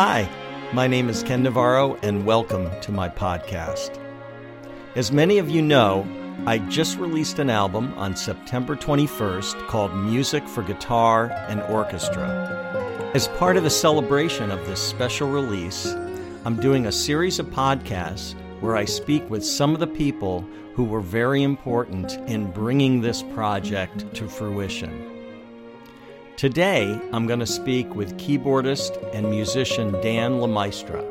Hi, my name is Ken Navarro, and welcome to my podcast. As many of you know, I just released an album on September 21st called Music for Guitar and Orchestra. As part of the celebration of this special release, I'm doing a series of podcasts where I speak with some of the people who were very important in bringing this project to fruition. Today, I'm going to speak with keyboardist and musician Dan LaMaestra.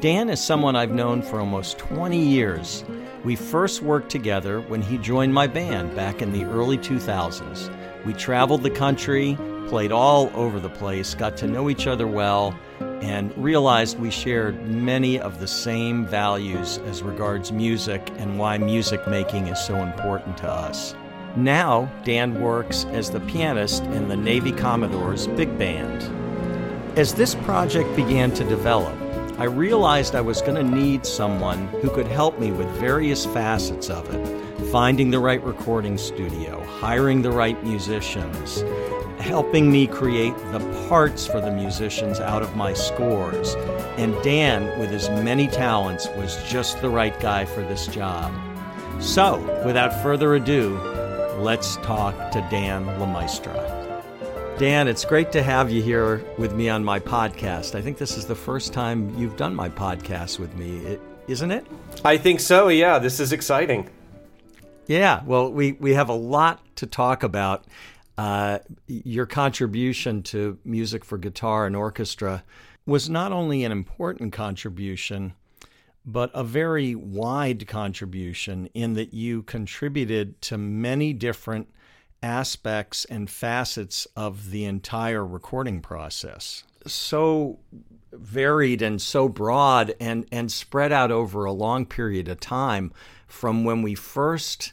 Dan is someone I've known for almost 20 years. We first worked together when he joined my band back in the early 2000s. We traveled the country, played all over the place, got to know each other well, and realized we shared many of the same values as regards music and why music making is so important to us. Now, Dan works as the pianist in the Navy Commodore's big band. As this project began to develop, I realized I was going to need someone who could help me with various facets of it finding the right recording studio, hiring the right musicians, helping me create the parts for the musicians out of my scores. And Dan, with his many talents, was just the right guy for this job. So, without further ado, let's talk to Dan LaMaestra. Dan, it's great to have you here with me on my podcast. I think this is the first time you've done my podcast with me, isn't it? I think so, yeah. This is exciting. Yeah, well, we, we have a lot to talk about. Uh, your contribution to music for guitar and orchestra was not only an important contribution, but a very wide contribution in that you contributed to many different aspects and facets of the entire recording process. So varied and so broad and, and spread out over a long period of time from when we first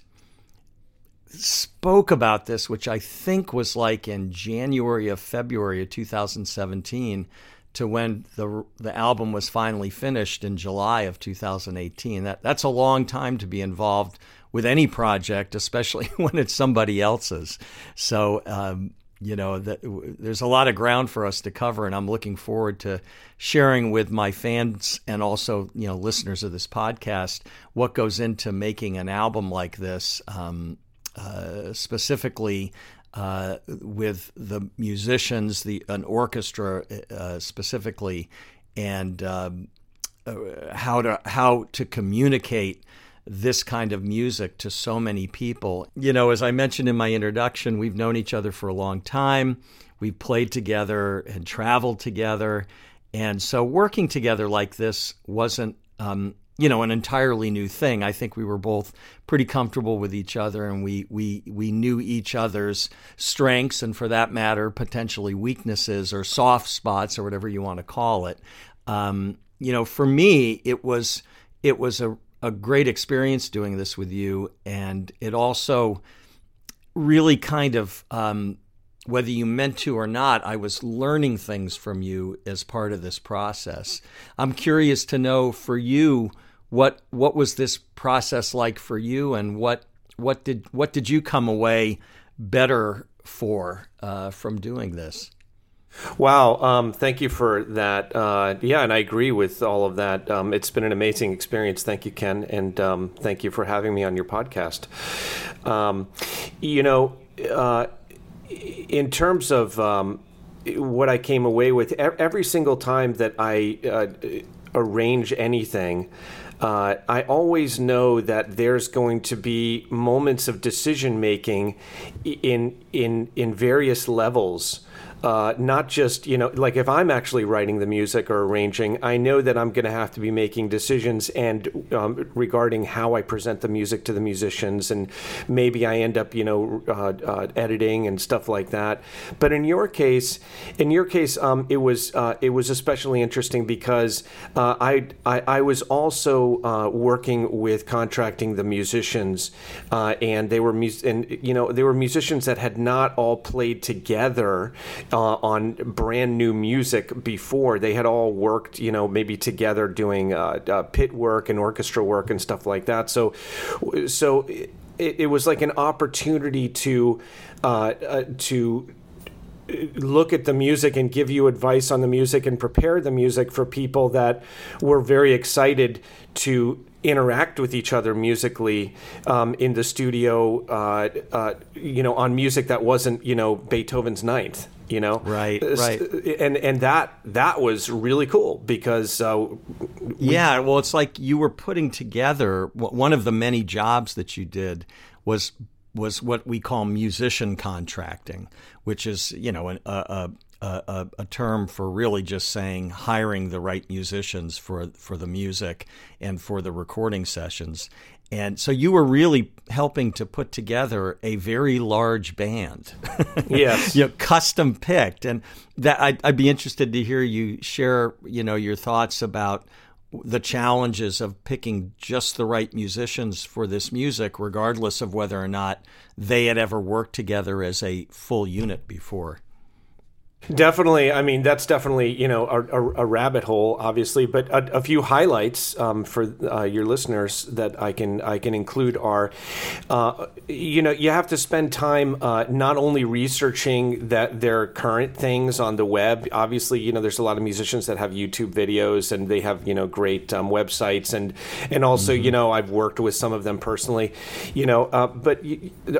spoke about this, which I think was like in January of February of 2017 to when the the album was finally finished in July of 2018. That that's a long time to be involved with any project, especially when it's somebody else's. So. Um, you know that there's a lot of ground for us to cover and i'm looking forward to sharing with my fans and also you know listeners of this podcast what goes into making an album like this um, uh, specifically uh, with the musicians, the an orchestra uh, specifically, and um, uh, how to how to communicate this kind of music to so many people. You know, as I mentioned in my introduction, we've known each other for a long time. We've played together and traveled together. And so working together like this wasn't um, you know an entirely new thing. I think we were both pretty comfortable with each other, and we we we knew each other's strengths, and for that matter, potentially weaknesses or soft spots or whatever you want to call it. Um, you know, for me, it was it was a a great experience doing this with you, and it also really kind of um, whether you meant to or not, I was learning things from you as part of this process. I'm curious to know for you what what was this process like for you, and what what did what did you come away better for uh, from doing this? Wow, um, thank you for that. Uh, yeah, and I agree with all of that. Um, it's been an amazing experience. Thank you, Ken, and um, thank you for having me on your podcast. Um, you know, uh, in terms of um, what I came away with, every single time that I uh, arrange anything, uh, I always know that there's going to be moments of decision making in in in various levels uh, not just you know like if I'm actually writing the music or arranging, I know that I'm going to have to be making decisions and um, regarding how I present the music to the musicians, and maybe I end up you know uh, uh, editing and stuff like that. But in your case, in your case, um, it was uh, it was especially interesting because uh, I, I, I was also uh, working with contracting the musicians, and they were mus- and you know they were musicians that had not all played together uh, on brand new music before. They had all worked, you know, maybe together doing uh, uh, pit work and orchestra work and stuff like that. So, so it, it was like an opportunity to uh, uh, to look at the music and give you advice on the music and prepare the music for people that were very excited to interact with each other musically um, in the studio, uh, uh, you know, on music that wasn't, you know, Beethoven's Ninth. You know, right, right, and and that that was really cool because uh, we, yeah, well, it's like you were putting together one of the many jobs that you did was was what we call musician contracting, which is you know a, a, a, a, term for really just saying hiring the right musicians for for the music and for the recording sessions. And so you were really helping to put together a very large band. Yes. you know, custom picked. And that I'd, I'd be interested to hear you share, you know, your thoughts about the challenges of picking just the right musicians for this music, regardless of whether or not they had ever worked together as a full unit before. Definitely. I mean, that's definitely you know a, a, a rabbit hole, obviously. But a, a few highlights um, for uh, your listeners that I can I can include are, uh, you know, you have to spend time uh, not only researching that their current things on the web. Obviously, you know, there's a lot of musicians that have YouTube videos and they have you know great um, websites and and also mm-hmm. you know I've worked with some of them personally, you know. Uh, but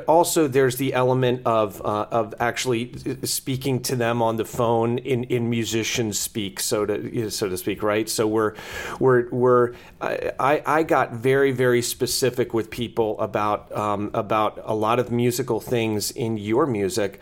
also there's the element of uh, of actually speaking to them on the phone in, in musician speak, so to so to speak, right? So we're we're we're I, I got very very specific with people about um, about a lot of musical things in your music,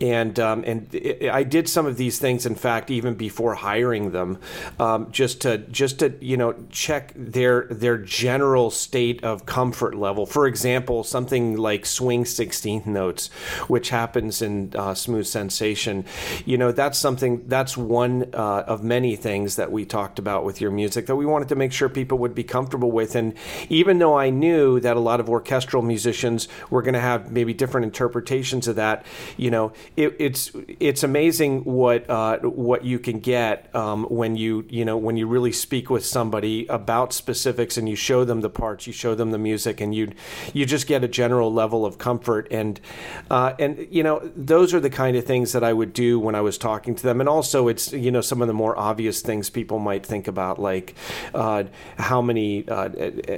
and um, and it, I did some of these things, in fact, even before hiring them, um, just to just to you know check their their general state of comfort level. For example, something like swing sixteenth notes, which happens in uh, Smooth Sensation. You know, that's something, that's one uh, of many things that we talked about with your music that we wanted to make sure people would be comfortable with. And even though I knew that a lot of orchestral musicians were going to have maybe different interpretations of that, you know, it, it's it's amazing what uh, what you can get um, when you you know when you really speak with somebody about specifics and you show them the parts, you show them the music, and you you just get a general level of comfort. And uh, and you know those are the kind of things that I would do when I was talking to them. And also, it's you know some of the more obvious things people might think about, like uh, how many uh,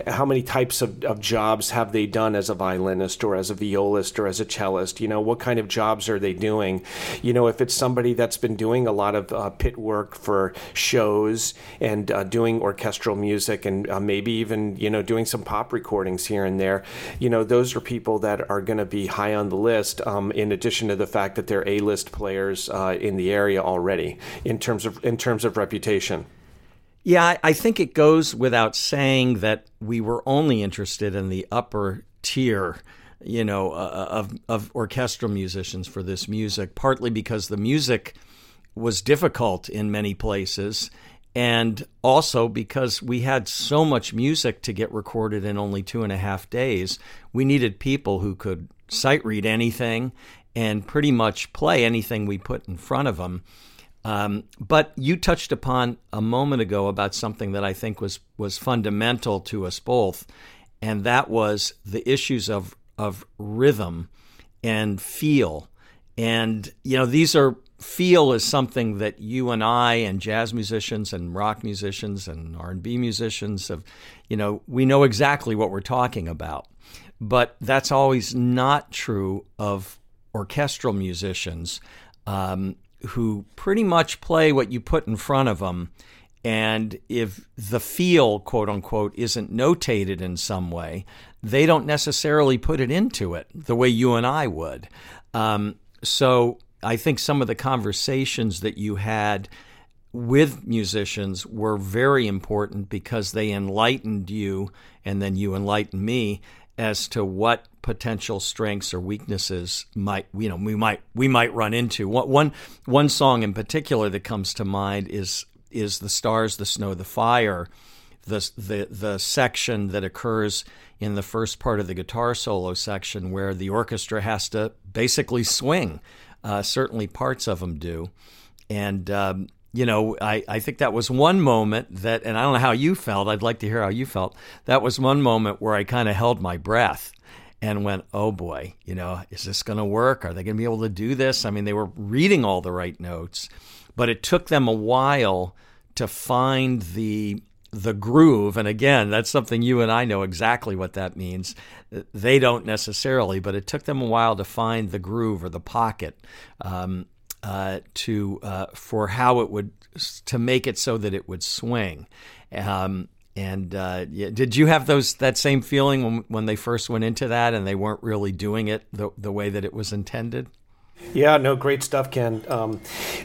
how many types of, of jobs have they done as a violinist or as a violist or as a cellist? You know, what kind of jobs are they doing? You know, if it's somebody that's been doing a lot of uh, pit work for shows and uh, doing orchestral music and uh, maybe even you know doing some pop recordings here and there, you know, those are people that are going to be high on the list. Um, in addition to the fact that they're A-list players uh, in the area already in terms of in terms of reputation. Yeah, I think it goes without saying that we were only interested in the upper tier, you know, uh, of of orchestral musicians for this music, partly because the music was difficult in many places, and also because we had so much music to get recorded in only two and a half days. We needed people who could sight read anything and pretty much play anything we put in front of them. Um, but you touched upon a moment ago about something that I think was was fundamental to us both, and that was the issues of of rhythm and feel. And you know, these are feel is something that you and I and jazz musicians and rock musicians and R&B musicians have, you know, we know exactly what we're talking about. But that's always not true of orchestral musicians um, who pretty much play what you put in front of them. And if the feel, quote unquote, isn't notated in some way, they don't necessarily put it into it the way you and I would. Um, so I think some of the conversations that you had with musicians were very important because they enlightened you and then you enlightened me as to what potential strengths or weaknesses might you know we might we might run into. One one song in particular that comes to mind is is the stars, the snow, the fire, the the the section that occurs in the first part of the guitar solo section where the orchestra has to basically swing. Uh, certainly, parts of them do, and um, you know, I, I think that was one moment that, and I don't know how you felt. I'd like to hear how you felt. That was one moment where I kind of held my breath. and went, oh boy, you know, is this going to work? Are they going to be able to do this? I mean, they were reading all the right notes, but it took them a while to find the the groove. And again, that's something you and I know exactly what that means. They don't necessarily, but it took them a while to find the groove or the pocket um, uh, to uh, for how it would to make it so that it would swing. Um, and uh, yeah, did you have those that same feeling when when they first went into that and they weren't really doing it the the way that it was intended? Yeah, no, great stuff, Ken. Um,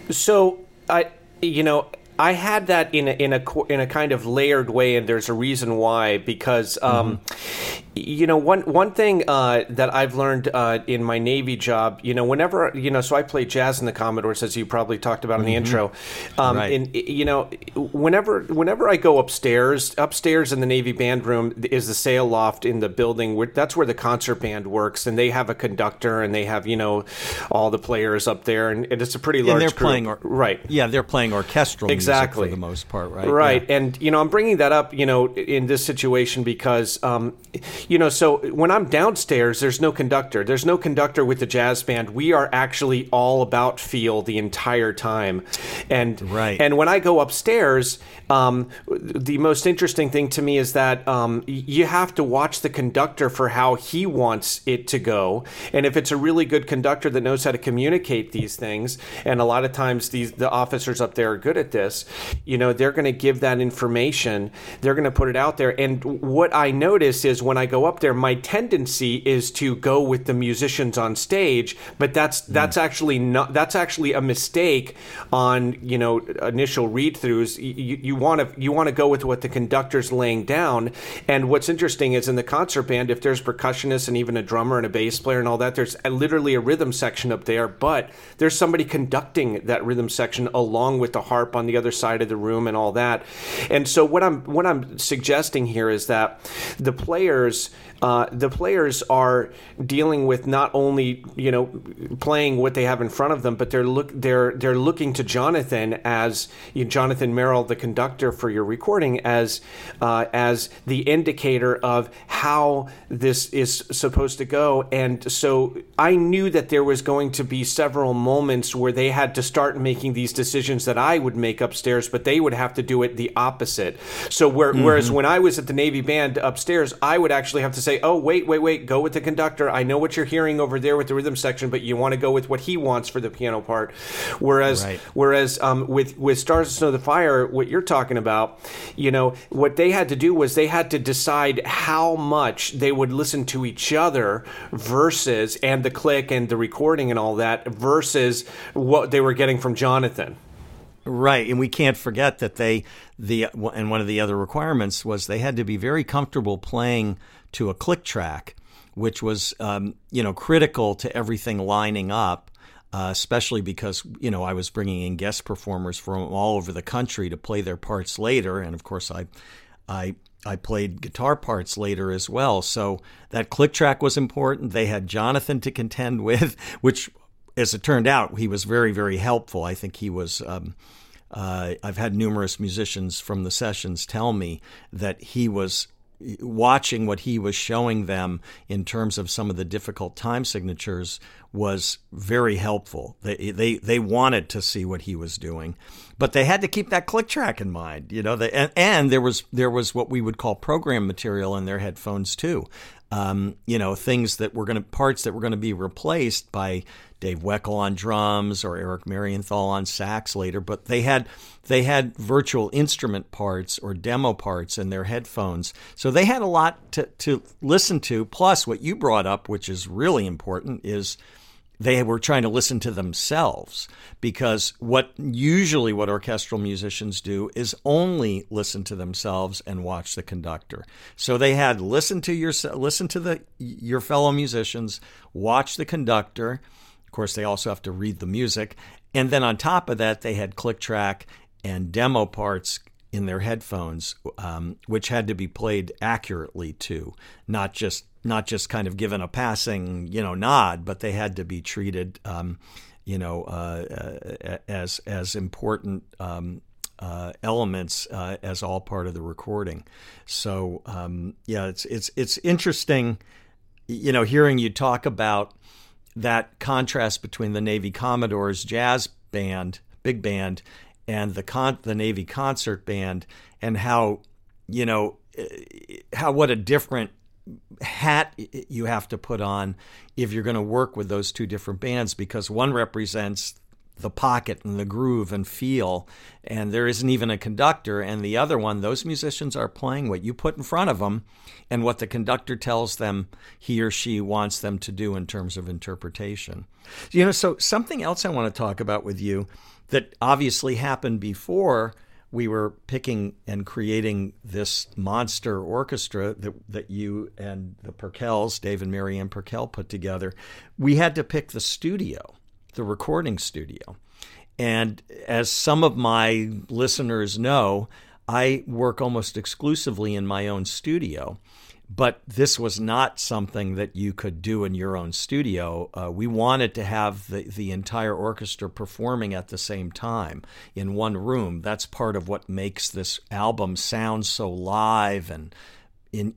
so I, you know, I had that in a, in a in a kind of layered way, and there's a reason why. Because um, mm-hmm. You know, one one thing uh, that I've learned uh, in my Navy job, you know, whenever you know, so I play jazz in the Commodores, as you probably talked about in the mm-hmm. intro. Um, right. And you know, whenever whenever I go upstairs, upstairs in the Navy band room is the sail loft in the building. Where, that's where the concert band works, and they have a conductor, and they have you know all the players up there, and, and it's a pretty large. And they're group. playing, or, right? Yeah, they're playing orchestral exactly for the most part, right? Right, yeah. and you know, I'm bringing that up, you know, in this situation because, um, you know, so when I'm downstairs, there's no conductor. There's no conductor with the jazz band. We are actually all about feel the entire time, and right. And when I go upstairs, um, the most interesting thing to me is that um, you have to watch the conductor for how he wants it to go, and if it's a really good conductor that knows how to communicate these things, and a lot of times these the officers up there are good at this you know they're going to give that information they're going to put it out there and what i notice is when i go up there my tendency is to go with the musicians on stage but that's mm. that's actually not that's actually a mistake on you know initial read throughs you want to you want to go with what the conductor's laying down and what's interesting is in the concert band if there's percussionists and even a drummer and a bass player and all that there's literally a rhythm section up there but there's somebody conducting that rhythm section along with the harp on the other side side of the room and all that. And so what I'm what I'm suggesting here is that the players uh, the players are dealing with not only you know playing what they have in front of them, but they're look they're they're looking to Jonathan as you know, Jonathan Merrill, the conductor for your recording, as uh, as the indicator of how this is supposed to go. And so I knew that there was going to be several moments where they had to start making these decisions that I would make upstairs, but they would have to do it the opposite. So where, mm-hmm. whereas when I was at the Navy band upstairs, I would actually have to say say, oh, wait, wait, wait, go with the conductor. I know what you're hearing over there with the rhythm section, but you want to go with what he wants for the piano part. Whereas, right. whereas um, with with Stars of Snow the Fire, what you're talking about, you know, what they had to do was they had to decide how much they would listen to each other versus and the click and the recording and all that versus what they were getting from Jonathan. Right, and we can't forget that they the and one of the other requirements was they had to be very comfortable playing to a click track, which was um, you know critical to everything lining up. Uh, especially because you know I was bringing in guest performers from all over the country to play their parts later, and of course I, I I played guitar parts later as well. So that click track was important. They had Jonathan to contend with, which, as it turned out, he was very, very helpful. I think he was. Um, uh, I've had numerous musicians from the sessions tell me that he was watching what he was showing them in terms of some of the difficult time signatures was very helpful. They they they wanted to see what he was doing, but they had to keep that click track in mind. You know, they, and, and there was there was what we would call program material in their headphones too. Um, you know, things that were going to parts that were going to be replaced by Dave Weckl on drums or Eric Marienthal on sax later, but they had they had virtual instrument parts or demo parts in their headphones. So they had a lot to, to listen to. Plus, what you brought up, which is really important, is they were trying to listen to themselves because what usually what orchestral musicians do is only listen to themselves and watch the conductor. So they had listen to your listen to the your fellow musicians, watch the conductor of course, they also have to read the music. And then on top of that, they had click track and demo parts in their headphones, um, which had to be played accurately too, not just not just kind of given a passing you know nod, but they had to be treated um, you know uh, uh, as as important. Um, uh, elements uh, as all part of the recording. So um, yeah, it's it's it's interesting you know, hearing you talk about that contrast between the Navy Commodores jazz band, big band, and the con- the Navy concert band, and how you know how what a different hat you have to put on if you're going to work with those two different bands because one represents the pocket and the groove and feel and there isn't even a conductor and the other one those musicians are playing what you put in front of them and what the conductor tells them he or she wants them to do in terms of interpretation. You know so something else i want to talk about with you that obviously happened before we were picking and creating this monster orchestra that, that you and the Perkels, Dave and Mary Marianne Perkel, put together, we had to pick the studio the recording studio. And as some of my listeners know, I work almost exclusively in my own studio. But this was not something that you could do in your own studio. Uh, we wanted to have the, the entire orchestra performing at the same time in one room. That's part of what makes this album sound so live and in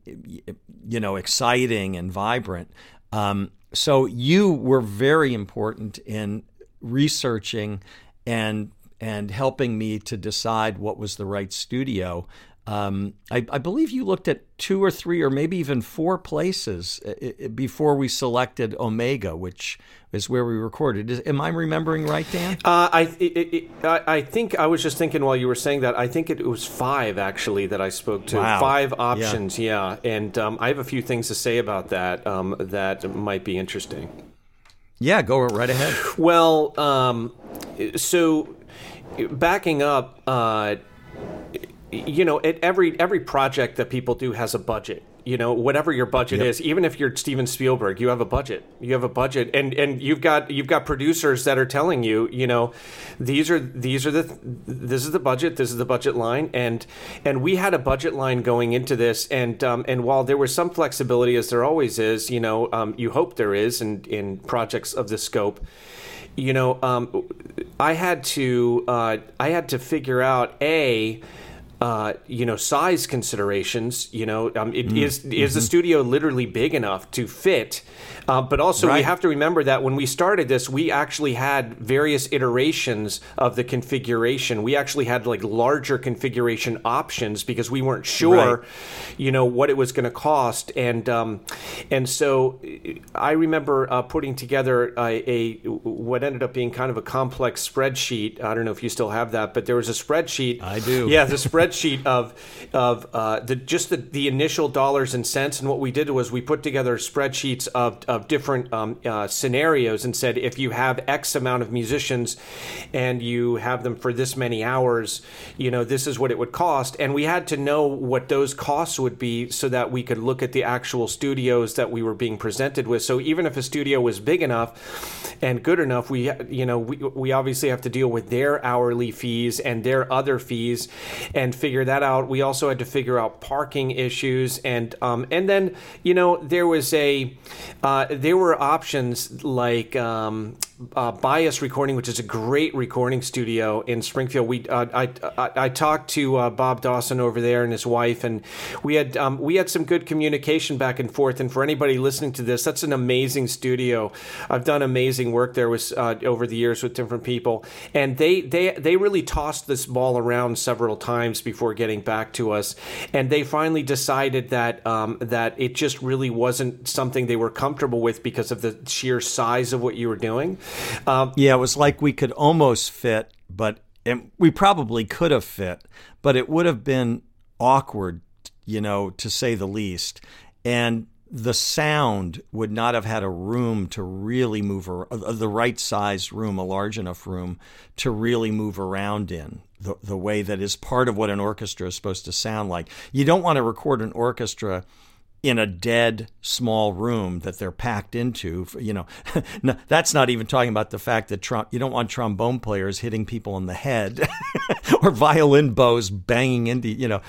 you know exciting and vibrant. Um, so you were very important in researching and and helping me to decide what was the right studio. Um, I, I, believe you looked at two or three or maybe even four places uh, before we selected Omega, which is where we recorded. Is, am I remembering right, Dan? Uh, I, it, it, I think I was just thinking while you were saying that. I think it was five actually that I spoke to. Wow. Five options, yeah. yeah. And um, I have a few things to say about that um, that might be interesting. Yeah, go right ahead. Well, um, so backing up. Uh, you know, every every project that people do has a budget. You know, whatever your budget yep. is, even if you're Steven Spielberg, you have a budget. You have a budget, and and you've got you've got producers that are telling you, you know, these are these are the this is the budget, this is the budget line, and and we had a budget line going into this, and um, and while there was some flexibility, as there always is, you know, um, you hope there is in in projects of this scope you know, um, I had to uh, I had to figure out a uh, you know, size considerations. You know, um, it, mm. is, is mm-hmm. the studio literally big enough to fit? Uh, but also, right. we have to remember that when we started this, we actually had various iterations of the configuration. We actually had like larger configuration options because we weren't sure, right. you know, what it was going to cost. And um, and so, I remember uh, putting together a, a what ended up being kind of a complex spreadsheet. I don't know if you still have that, but there was a spreadsheet. I do. Yeah, the spreadsheet of of uh, the just the, the initial dollars and cents. And what we did was we put together spreadsheets of of different um, uh, scenarios and said if you have X amount of musicians and you have them for this many hours, you know this is what it would cost. And we had to know what those costs would be so that we could look at the actual studios that we were being presented with. So even if a studio was big enough and good enough, we you know we we obviously have to deal with their hourly fees and their other fees and figure that out. We also had to figure out parking issues, and um, and then you know there was a uh, there were options like um, uh, Bias Recording, which is a great recording studio in Springfield. We uh, I, I, I talked to uh, Bob Dawson over there and his wife, and we had um, we had some good communication back and forth. And for anybody listening to this, that's an amazing studio. I've done amazing work there with uh, over the years with different people, and they they they really tossed this ball around several times before getting back to us, and they finally decided that um, that it just really wasn't something they were comfortable with because of the sheer size of what you were doing. Um, yeah, it was like we could almost fit, but we probably could have fit, but it would have been awkward, you know, to say the least. And the sound would not have had a room to really move, or the right sized room, a large enough room to really move around in the, the way that is part of what an orchestra is supposed to sound like. You don't want to record an orchestra in a dead small room that they're packed into. You know, that's not even talking about the fact that Trump, you don't want trombone players hitting people in the head or violin bows banging into, you know.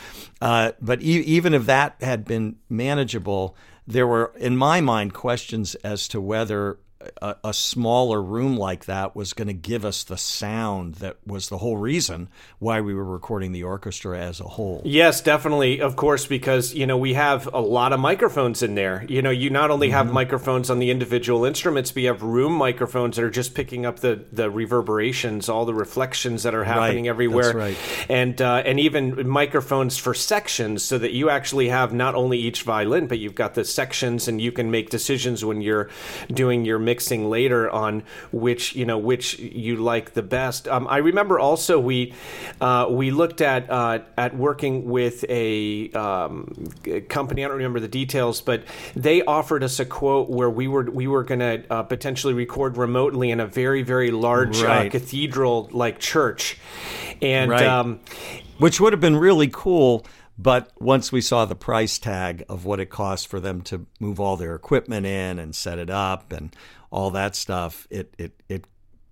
Uh, but e- even if that had been manageable, there were, in my mind, questions as to whether a, a smaller room like that was going to give us the sound that was the whole reason why we were recording the orchestra as a whole. Yes, definitely. Of course, because you know we have a lot of microphones in there. You know, you not only have mm-hmm. microphones on the individual instruments, but you have room microphones that are just picking up the the reverberations, all the reflections that are happening right. everywhere, right. and uh, and even microphones for sections, so that you actually have not only each violin, but you've got the sections, and you can make decisions when you're doing your mixing later on which you know which you like the best. Um, I remember also we uh, we looked at uh, at working with a, um, company. I don't remember the details, but they offered us a quote where we were we were going to uh, potentially record remotely in a very very large uh, right. cathedral like church, and right. um, which would have been really cool but once we saw the price tag of what it cost for them to move all their equipment in and set it up and all that stuff, it it it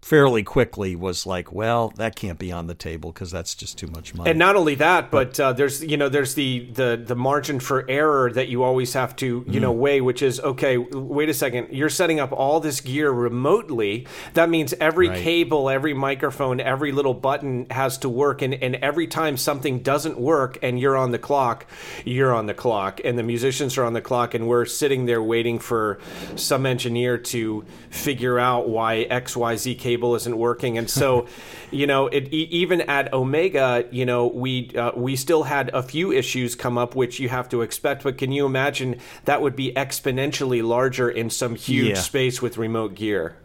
fairly quickly was like, well, that can't be on the table because that's just too much money. And not only that, but uh, there's you know there's the, the the margin for error that you always have to you mm. know weigh, which is okay. Wait a second, you're setting up all this gear remotely. That means every right. cable, every microphone, every little button has to work, and and every time something doesn't work and you're on the clock, you're on the clock, and the musicians are on the clock, and we're sitting there waiting for some engineer to figure out why X Y Z cable cable isn't working, and so, you know, it, even at Omega, you know, we uh, we still had a few issues come up, which you have to expect. But can you imagine that would be exponentially larger in some huge yeah. space with remote gear?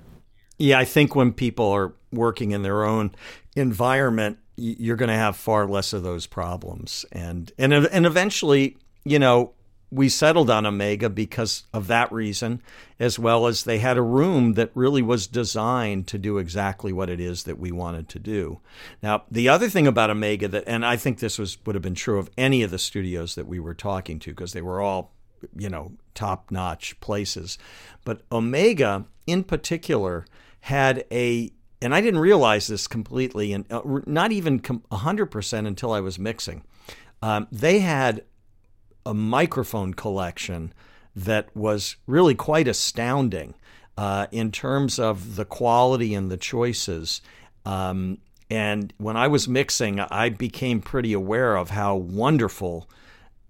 Yeah, I think when people are working in their own environment, you're going to have far less of those problems, and and and eventually, you know, we settled on Omega because of that reason, as well as they had a room that really was designed to do exactly what it is that we wanted to do. Now, the other thing about Omega that, and I think this was would have been true of any of the studios that we were talking to because they were all, you know, top notch places, but Omega in particular had a and I didn't realize this completely, and uh, not even 100% until I was mixing. Um, they had a microphone collection that was really quite astounding uh, in terms of the quality and the choices. Um, and when I was mixing, I became pretty aware of how wonderful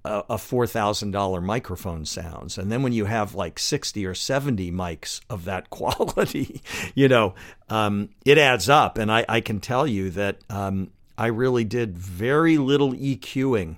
a, a $4,000 microphone sounds. And then when you have like 60 or 70 mics of that quality, you know, um, it adds up. And I, I, can tell you that um, I really did very little EQing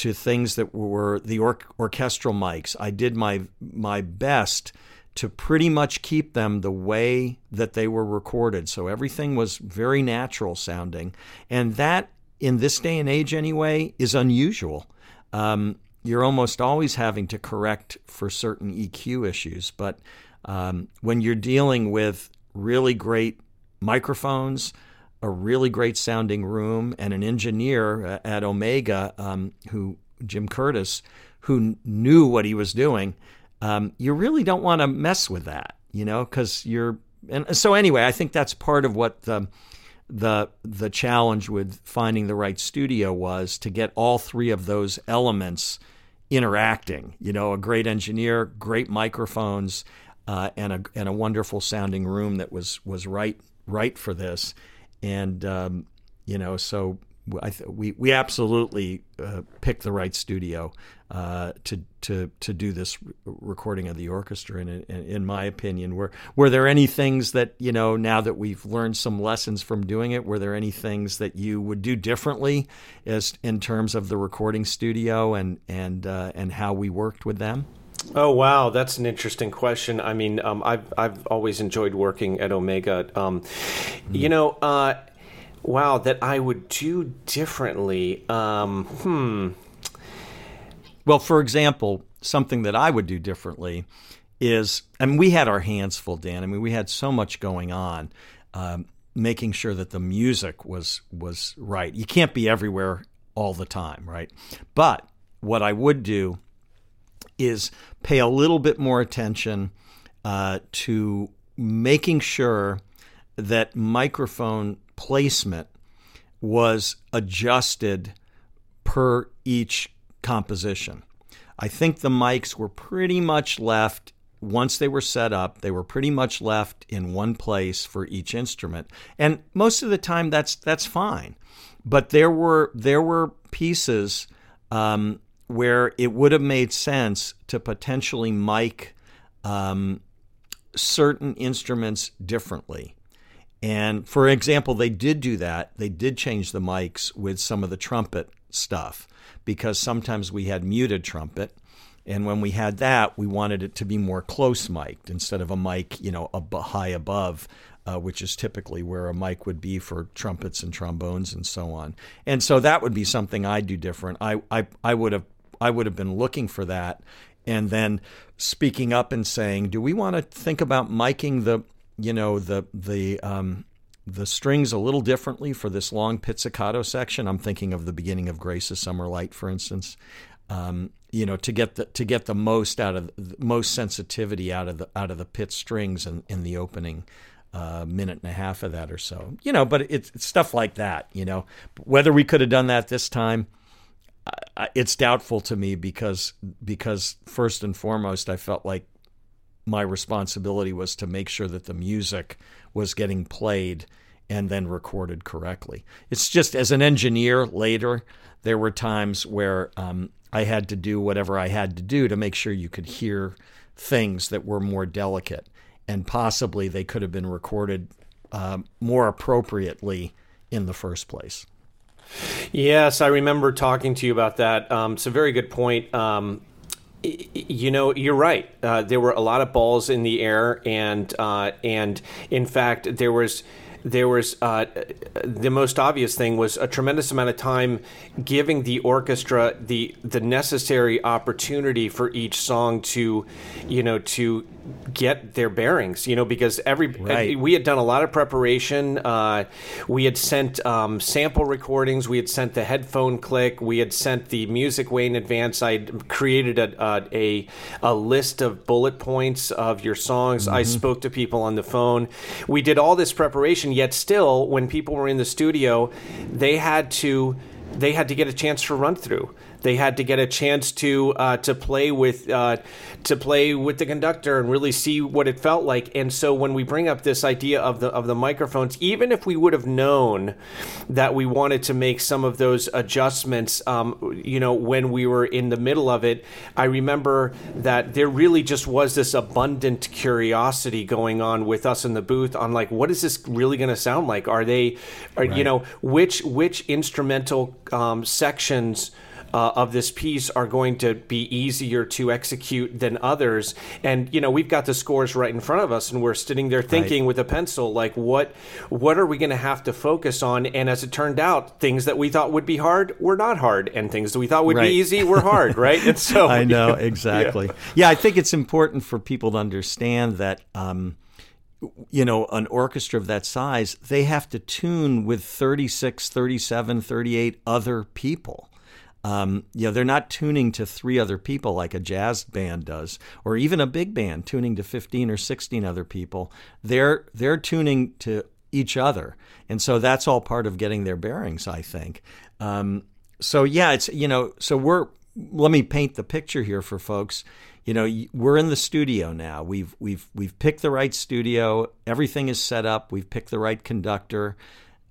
to things that were the or- orchestral mics. I did my my best to pretty much keep them the way that they were recorded. So everything was very natural sounding, and that in this day and age anyway is unusual. Um, you're almost always having to correct for certain EQ issues, but um, when you're dealing with really great microphones, a really great sounding room and an engineer uh, at Omega, um, who Jim Curtis, who knew what he was doing. Um, you really don't want to mess with that, you know, because you're. And so anyway, I think that's part of what the the the challenge with finding the right studio was to get all three of those elements interacting. You know, a great engineer, great microphones, uh, and a and a wonderful sounding room that was was right right for this and um, you know, so th- we we absolutely uh, picked the right studio uh, to to to do this recording of the orchestra. And in, in, my opinion, were were there any things that you know now that we've learned some lessons from doing it? Were there any things that you would do differently as in terms of the recording studio and and uh, and how we worked with them? Oh wow, that's an interesting question. I mean, um, I've I've always enjoyed working at Omega. Um, mm-hmm. You know, uh, wow, that I would do differently. Um, hmm. Well, for example, something that I would do differently is, and we had our hands full, Dan. I mean, we had so much going on, um, making sure that the music was was right. You can't be everywhere all the time, right? But what I would do is pay a little bit more attention uh, to making sure that microphone placement was adjusted per each composition. I think the mics were pretty much left once they were set up, they were pretty much left in one place for each instrument. And most of the time, that's that's fine. But there were there were pieces um, where it would have made sense to potentially mic um, certain instruments differently. And for example, they did do that. They did change the mics with some of the trumpet stuff because sometimes we had muted trumpet. And when we had that, we wanted it to be more close mic'd instead of a mic, you know, a high above, uh, which is typically where a mic would be for trumpets and trombones and so on. And so that would be something I'd do different. I, I, I would have I would have been looking for that and then speaking up and saying, "Do we want to think about miking the, you know, the the um, the strings a little differently for this long pizzicato section?" I'm thinking of the beginning of Grace's Summer Light, for instance. Um, you know, to get the to get the most out of the most sensitivity out of the out of the pit strings in, in the opening uh, minute and a half of that or so. You know, but it's, it's stuff like that. You know, whether we could have done that this time it's doubtful to me because because first and foremost I felt like my responsibility was to make sure that the music was getting played and then recorded correctly. It's just as an engineer later, there were times where um, I had to do whatever I had to do to make sure you could hear things that were more delicate, and possibly they could have been recorded uh, more appropriately in the first place. Yes, I remember talking to you about that. Um, it's a very good point. Um, you know, you're right. Uh, there were a lot of balls in the air, and uh, and in fact, there was there was uh, the most obvious thing was a tremendous amount of time giving the orchestra the the necessary opportunity for each song to, you know, to get their bearings. You know, because every right. we had done a lot of preparation. Uh, we had sent um, sample recordings. We had sent the headphone click. We had sent the music way in advance. I created a, a a list of bullet points of your songs. Mm-hmm. I spoke to people on the phone. We did all this preparation yet still, when people were in the studio, they had to they had to get a chance for run through. They had to get a chance to uh, to play with uh, to play with the conductor and really see what it felt like. And so when we bring up this idea of the of the microphones, even if we would have known that we wanted to make some of those adjustments, um, you know, when we were in the middle of it, I remember that there really just was this abundant curiosity going on with us in the booth on like, what is this really going to sound like? Are they, are, right. you know, which which instrumental um, sections uh, of this piece are going to be easier to execute than others. And you know, we've got the scores right in front of us, and we're sitting there thinking right. with a pencil, like, what what are we going to have to focus on? And as it turned out, things that we thought would be hard were not hard, and things that we thought would right. be easy were hard, right? And so I know exactly. Yeah. yeah. I think it's important for people to understand that. Um, you know, an orchestra of that size, they have to tune with 36, 37, 38 other people. Um, you know, they're not tuning to three other people like a jazz band does, or even a big band tuning to 15 or 16 other people. They're they're tuning to each other, and so that's all part of getting their bearings, I think. Um, so yeah, it's you know, so we're let me paint the picture here for folks. You know, we're in the studio now. We've we've we've picked the right studio. Everything is set up. We've picked the right conductor.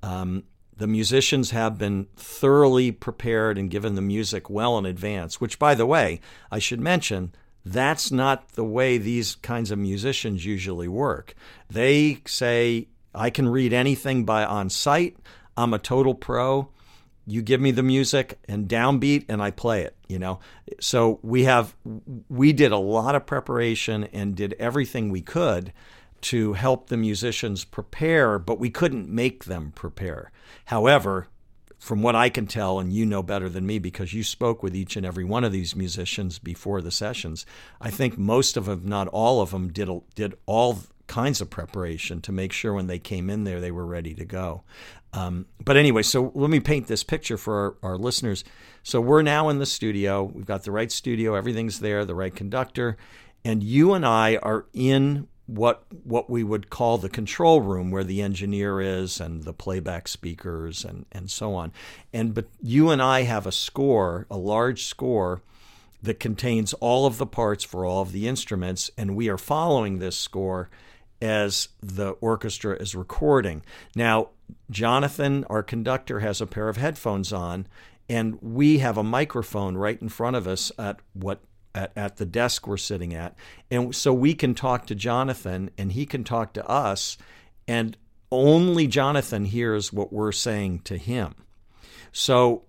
Um, the musicians have been thoroughly prepared and given the music well in advance, which, by the way, I should mention, that's not the way these kinds of musicians usually work. They say, I can read anything by on sight. I'm a total pro. You give me the music and downbeat and I play it, you know. So we have we did a lot of preparation and did everything we could to help the musicians prepare, but we couldn't make them prepare. However, from what I can tell, and you know better than me because you spoke with each and every one of these musicians before the sessions, I think most of them, not all of them, did did all kinds of preparation to make sure when they came in there they were ready to go. Um, but anyway, so let me paint this picture for our, our listeners. So we're now in the studio. We've got the right studio, everything's there, the right conductor, and you and I are in what what we would call the control room where the engineer is and the playback speakers and and so on and but you and I have a score a large score that contains all of the parts for all of the instruments, and we are following this score as the orchestra is recording. Now, Jonathan, our conductor, has a pair of headphones on, and we have a microphone right in front of us at what at, at the desk we're sitting at. And so we can talk to Jonathan and he can talk to us, and only Jonathan hears what we're saying to him. So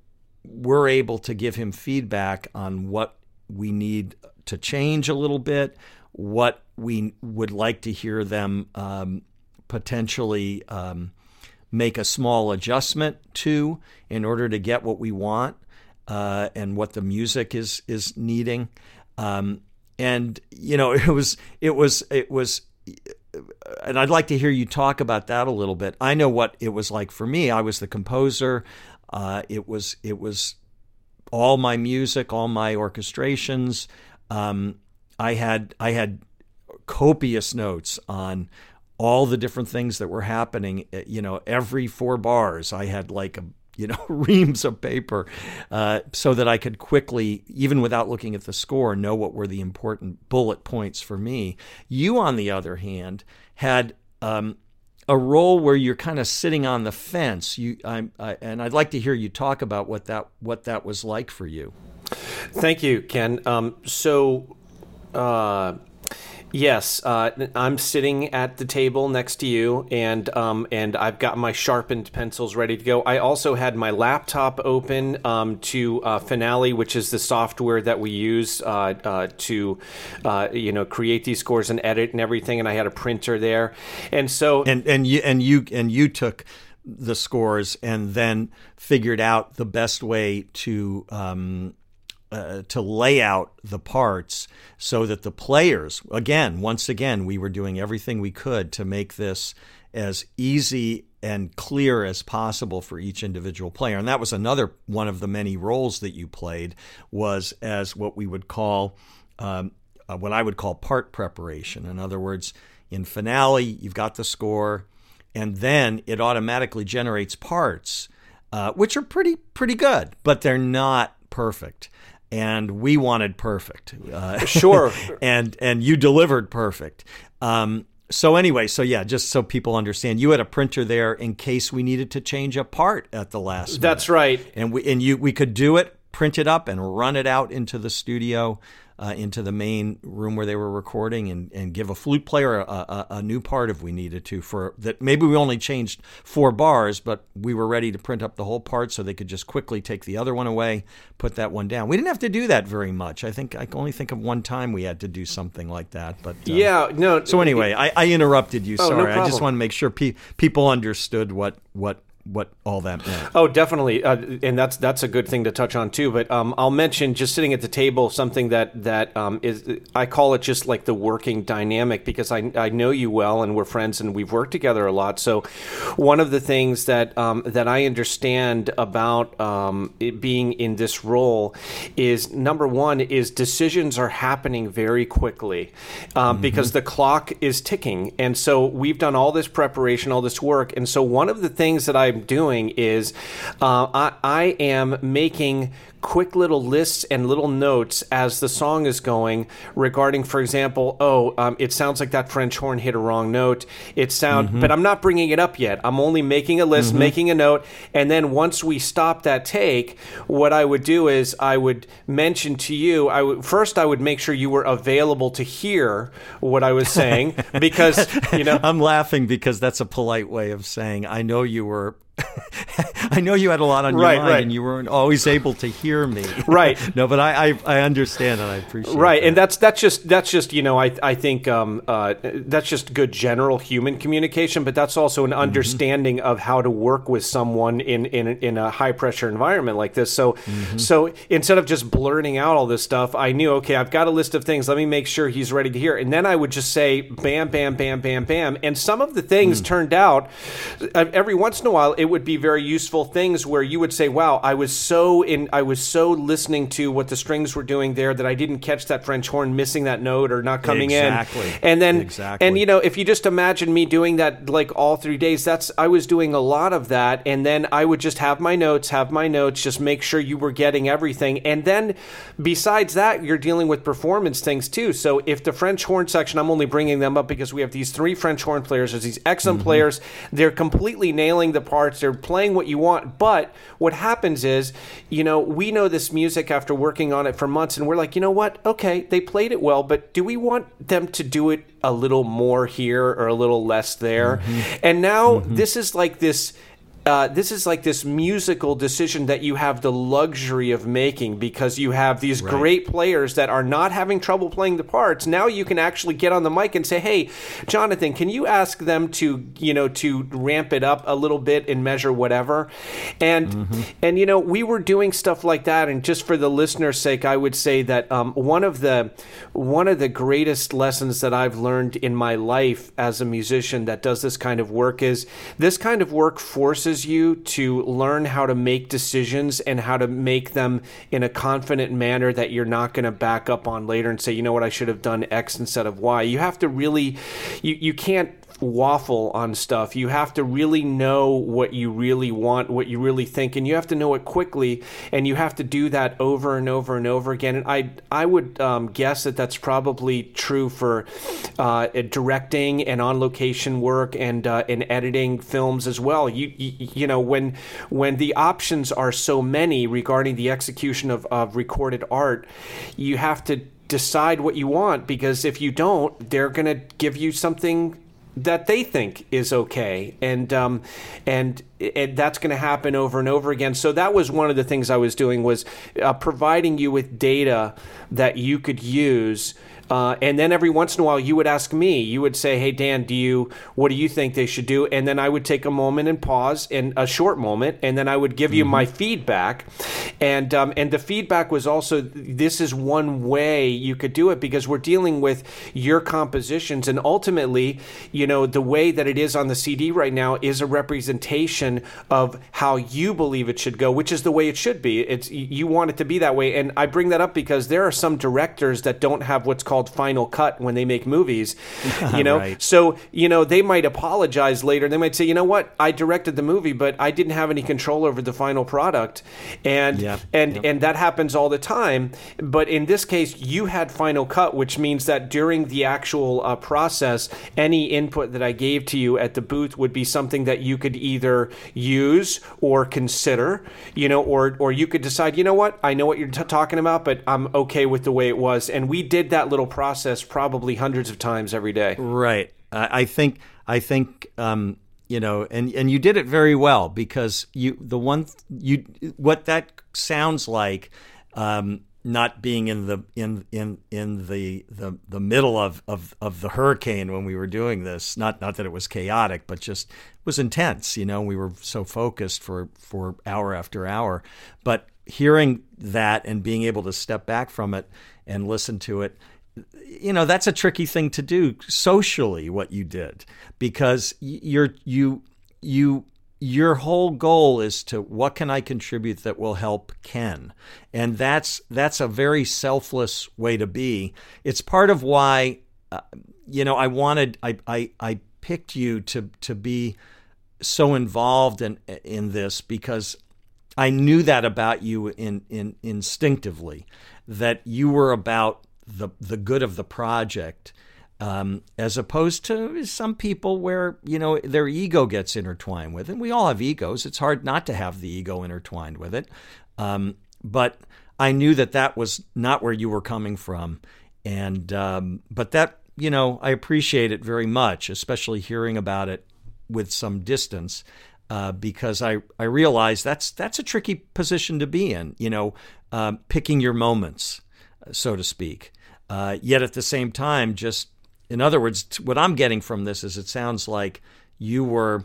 we're able to give him feedback on what we need to change a little bit, what we would like to hear them um, potentially um, make a small adjustment to in order to get what we want uh, and what the music is is needing. Um, and you know, it was it was it was and I'd like to hear you talk about that a little bit. I know what it was like for me. I was the composer. Uh, it was it was all my music, all my orchestrations. Um, I had I had copious notes on all the different things that were happening. Eh, you know, every four bars, I had like a you know reams of paper uh, so that I could quickly, even without looking at the score, know what were the important bullet points for me. You, on the other hand, had um, a role where you're kind of sitting on the fence. You, I, and I'd like to hear you talk about what that what that was like for you. Thank you, Ken. Um, so. Uh, Yes, uh, I'm sitting at the table next to you, and um, and I've got my sharpened pencils ready to go. I also had my laptop open um, to uh, Finale, which is the software that we use uh, uh to, uh, you know, create these scores and edit and everything. And I had a printer there, and so and and you and you and you took the scores and then figured out the best way to um, uh, to lay out the parts so that the players, again, once again, we were doing everything we could to make this as easy and clear as possible for each individual player. And that was another one of the many roles that you played was as what we would call, um, uh, what I would call part preparation. In other words, in finale, you've got the score, and then it automatically generates parts, uh, which are pretty pretty good, but they're not perfect and we wanted perfect. Uh, sure. and and you delivered perfect. Um, so anyway, so yeah, just so people understand, you had a printer there in case we needed to change a part at the last. That's minute. right. And we and you we could do it, print it up, and run it out into the studio uh, into the main room where they were recording and, and give a flute player a, a, a, new part if we needed to for that maybe we only changed four bars but we were ready to print up the whole part so they could just quickly take the other one away put that one down. We didn't have to do that very much. I think i can only think of one time we had to do something like that but uh, yeah no so anyway I, I interrupted you. Oh, sorry no i just want to make sure pe- people understood what what what all that meant. Oh, definitely, uh, and that's that's a good thing to touch on too. But um, I'll mention just sitting at the table something that that um, is I call it just like the working dynamic because I I know you well and we're friends and we've worked together a lot. So one of the things that um, that I understand about um, being in this role is number one is decisions are happening very quickly um, mm-hmm. because the clock is ticking, and so we've done all this preparation, all this work, and so one of the things that I Doing is uh, I, I am making quick little lists and little notes as the song is going regarding, for example, oh, um, it sounds like that French horn hit a wrong note. It sound, mm-hmm. but I'm not bringing it up yet. I'm only making a list, mm-hmm. making a note, and then once we stop that take, what I would do is I would mention to you. I would first I would make sure you were available to hear what I was saying because you know I'm laughing because that's a polite way of saying I know you were I know you had a lot on your right, mind, right. and you weren't always able to hear me. Right. no, but I, I, I understand and I appreciate. It. Right, that. and that's that's just that's just you know I I think um, uh, that's just good general human communication, but that's also an mm-hmm. understanding mm-hmm. of how to work with someone in in in a high pressure environment like this. So mm-hmm. so instead of just blurting out all this stuff, I knew okay, I've got a list of things. Let me make sure he's ready to hear, and then I would just say bam, bam, bam, bam, bam, and some of the things mm. turned out uh, every once in a while it would be very useful things where you would say, "Wow, I was so in, I was so listening to what the strings were doing there that I didn't catch that French horn missing that note or not coming exactly. in." Exactly. And then, exactly. and you know, if you just imagine me doing that like all three days, that's I was doing a lot of that, and then I would just have my notes, have my notes, just make sure you were getting everything, and then besides that, you're dealing with performance things too. So if the French horn section, I'm only bringing them up because we have these three French horn players. There's these excellent mm-hmm. players. They're completely nailing the parts. They're playing what you want. But what happens is, you know, we know this music after working on it for months, and we're like, you know what? Okay, they played it well, but do we want them to do it a little more here or a little less there? Mm-hmm. And now mm-hmm. this is like this uh, this is like this musical decision that you have the luxury of making because you have these right. great players that are not having trouble playing the parts. Now you can actually get on the mic and say, "Hey, Jonathan, can you ask them to, you know, to ramp it up a little bit and measure whatever?" And mm-hmm. and you know, we were doing stuff like that. And just for the listener's sake, I would say that um, one of the one of the greatest lessons that I've learned in my life as a musician that does this kind of work is this kind of work forces forces you to learn how to make decisions and how to make them in a confident manner that you're not going to back up on later and say, you know what, I should have done X instead of Y. You have to really, you, you can't waffle on stuff. You have to really know what you really want, what you really think, and you have to know it quickly. And you have to do that over and over and over again. And I I would um, guess that that's probably true for uh, directing and on location work and uh, editing films as well. You, you you know when when the options are so many regarding the execution of, of recorded art, you have to decide what you want because if you don't, they're going to give you something that they think is okay, and um, and, that's going to happen over and over again. So that was one of the things I was doing was uh, providing you with data that you could use uh, and then every once in a while, you would ask me. You would say, "Hey Dan, do you what do you think they should do?" And then I would take a moment and pause, in a short moment, and then I would give mm-hmm. you my feedback. And um, and the feedback was also this is one way you could do it because we're dealing with your compositions, and ultimately, you know, the way that it is on the CD right now is a representation of how you believe it should go, which is the way it should be. It's you want it to be that way, and I bring that up because there are some directors that don't have what's called called Final Cut when they make movies. You know, right. so you know they might apologize later. They might say, you know what, I directed the movie, but I didn't have any control over the final product, and yep. and yep. and that happens all the time. But in this case, you had Final Cut, which means that during the actual uh, process, any input that I gave to you at the booth would be something that you could either use or consider, you know, or or you could decide, you know what, I know what you're t- talking about, but I'm okay with the way it was, and we did that little process probably hundreds of times every day. Right. I think I think um, you know, and and you did it very well because you the one you what that sounds like. Um, not being in the in in in the the, the middle of, of of the hurricane when we were doing this not not that it was chaotic but just was intense you know we were so focused for for hour after hour but hearing that and being able to step back from it and listen to it you know that's a tricky thing to do socially what you did because you're you you your whole goal is to what can I contribute that will help Ken, and that's that's a very selfless way to be. It's part of why, uh, you know, I wanted I, I I picked you to to be so involved in in this because I knew that about you in in instinctively that you were about the the good of the project. Um, as opposed to some people where you know their ego gets intertwined with it. And we all have egos. It's hard not to have the ego intertwined with it. Um, but I knew that that was not where you were coming from, and um, but that you know I appreciate it very much, especially hearing about it with some distance. Uh, because I, I realize that's that's a tricky position to be in, you know, uh, picking your moments, so to speak. Uh, yet at the same time, just in other words, what I'm getting from this is it sounds like you were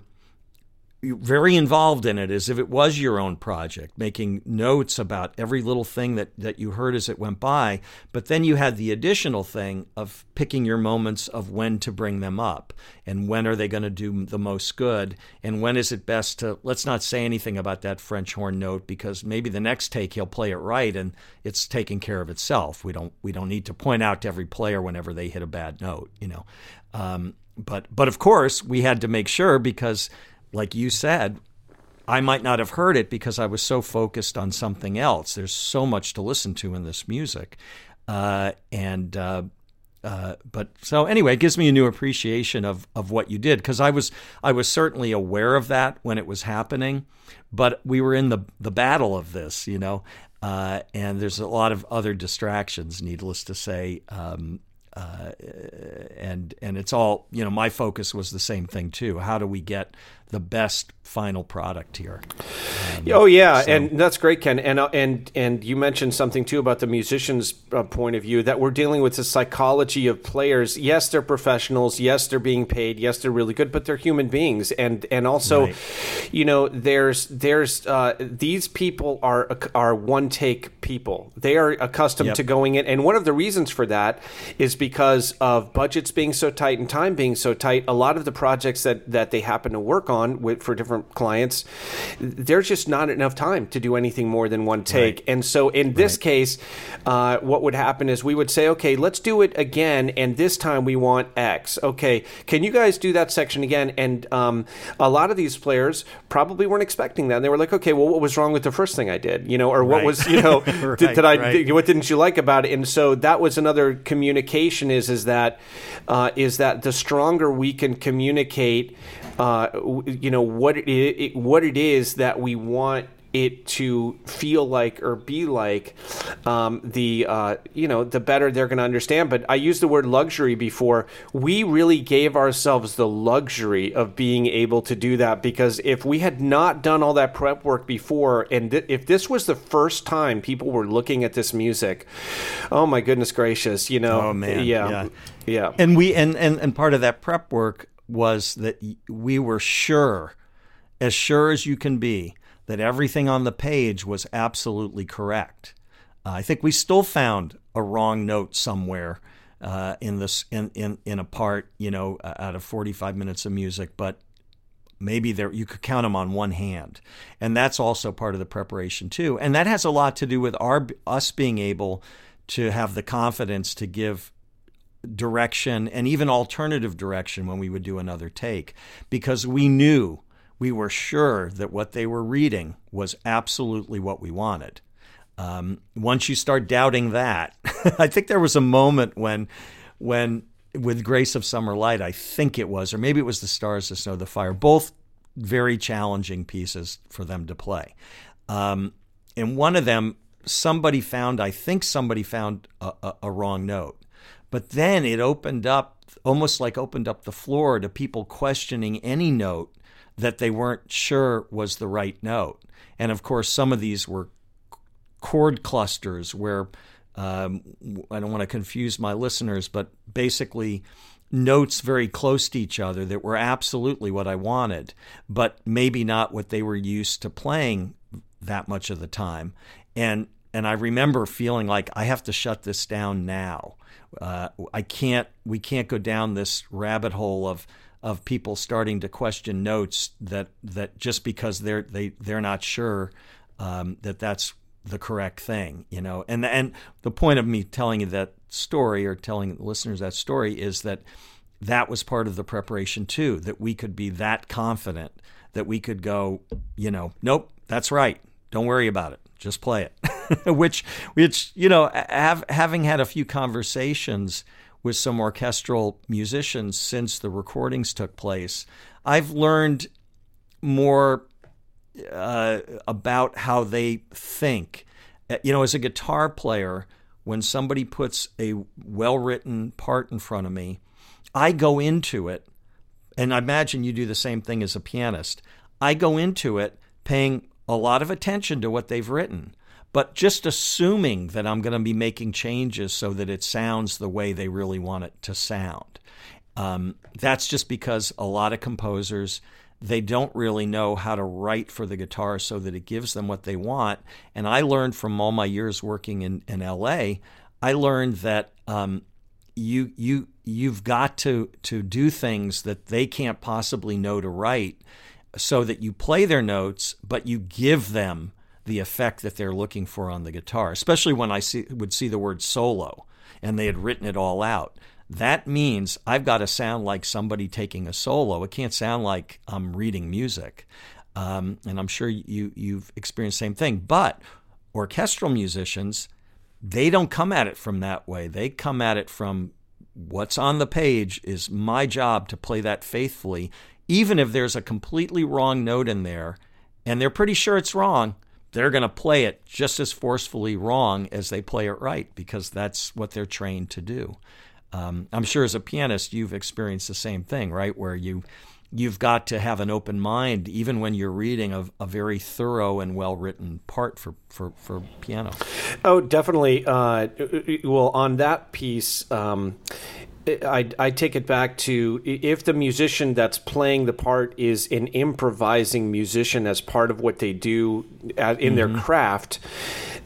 very involved in it as if it was your own project, making notes about every little thing that, that you heard as it went by. But then you had the additional thing of picking your moments of when to bring them up and when are they going to do the most good and when is it best to let's not say anything about that French horn note because maybe the next take he'll play it right and it's taking care of itself. We don't we don't need to point out to every player whenever they hit a bad note, you know. Um, but but of course we had to make sure because like you said, I might not have heard it because I was so focused on something else. There's so much to listen to in this music, uh, and uh, uh, but so anyway, it gives me a new appreciation of of what you did because I was I was certainly aware of that when it was happening, but we were in the the battle of this, you know, uh, and there's a lot of other distractions. Needless to say. Um, uh, and and it's all you know. My focus was the same thing too. How do we get the best final product here. Um, oh yeah, so. and that's great, Ken. And uh, and and you mentioned something too about the musician's uh, point of view that we're dealing with the psychology of players. Yes, they're professionals. Yes, they're being paid. Yes, they're really good, but they're human beings. And and also, right. you know, there's there's uh, these people are are one take people. They are accustomed yep. to going in, and one of the reasons for that is because of budgets being so tight and time being so tight. A lot of the projects that that they happen to work on on with, for different clients, there's just not enough time to do anything more than one take. Right. And so in this right. case, uh, what would happen is we would say, okay, let's do it again, and this time we want X. Okay, can you guys do that section again? And um, a lot of these players probably weren't expecting that. And they were like, okay, well, what was wrong with the first thing I did? You know, or what right. was, you know, did, did, I, what didn't you like about it? And so that was another communication is, is that, uh, is that the stronger we can communicate uh, you know what it, it, what it is that we want it to feel like or be like, um, the uh, you know the better they're going to understand. But I used the word luxury before. We really gave ourselves the luxury of being able to do that because if we had not done all that prep work before, and th- if this was the first time people were looking at this music, oh my goodness gracious, you know, oh man, yeah, yeah, yeah. and we and and and part of that prep work was that we were sure, as sure as you can be, that everything on the page was absolutely correct. Uh, I think we still found a wrong note somewhere uh, in this in, in in a part, you know, out of 45 minutes of music, but maybe there you could count them on one hand, and that's also part of the preparation too. And that has a lot to do with our us being able to have the confidence to give direction and even alternative direction when we would do another take because we knew, we were sure that what they were reading was absolutely what we wanted. Um, once you start doubting that, I think there was a moment when, when with Grace of Summer Light, I think it was, or maybe it was The Stars, the Snow, the Fire, both very challenging pieces for them to play. Um, and one of them, somebody found, I think somebody found a, a, a wrong note. But then it opened up, almost like opened up the floor to people questioning any note that they weren't sure was the right note. And of course, some of these were chord clusters where um, I don't want to confuse my listeners, but basically notes very close to each other that were absolutely what I wanted, but maybe not what they were used to playing that much of the time. And and I remember feeling like I have to shut this down now. Uh, I can't. We can't go down this rabbit hole of of people starting to question notes that that just because they're they they're not sure um, that that's the correct thing, you know. And and the point of me telling you that story or telling listeners that story is that that was part of the preparation too. That we could be that confident that we could go, you know, nope, that's right. Don't worry about it. Just play it. which which you know have, having had a few conversations with some orchestral musicians since the recordings took place i've learned more uh, about how they think uh, you know as a guitar player when somebody puts a well-written part in front of me i go into it and i imagine you do the same thing as a pianist i go into it paying a lot of attention to what they've written but just assuming that I'm going to be making changes so that it sounds the way they really want it to sound. Um, that's just because a lot of composers they don't really know how to write for the guitar so that it gives them what they want. And I learned from all my years working in, in LA, I learned that um, you you you've got to to do things that they can't possibly know to write so that you play their notes, but you give them the effect that they're looking for on the guitar, especially when I see, would see the word solo and they had written it all out. That means I've got to sound like somebody taking a solo. It can't sound like I'm reading music. Um, and I'm sure you, you've experienced the same thing. But orchestral musicians, they don't come at it from that way. They come at it from what's on the page is my job to play that faithfully, even if there's a completely wrong note in there and they're pretty sure it's wrong they're going to play it just as forcefully wrong as they play it right because that's what they're trained to do. Um, I'm sure as a pianist you've experienced the same thing, right? Where you you've got to have an open mind even when you're reading a, a very thorough and well written part for, for, for piano. Oh, definitely. Uh, well, on that piece. Um, I, I take it back to if the musician that's playing the part is an improvising musician as part of what they do in mm-hmm. their craft,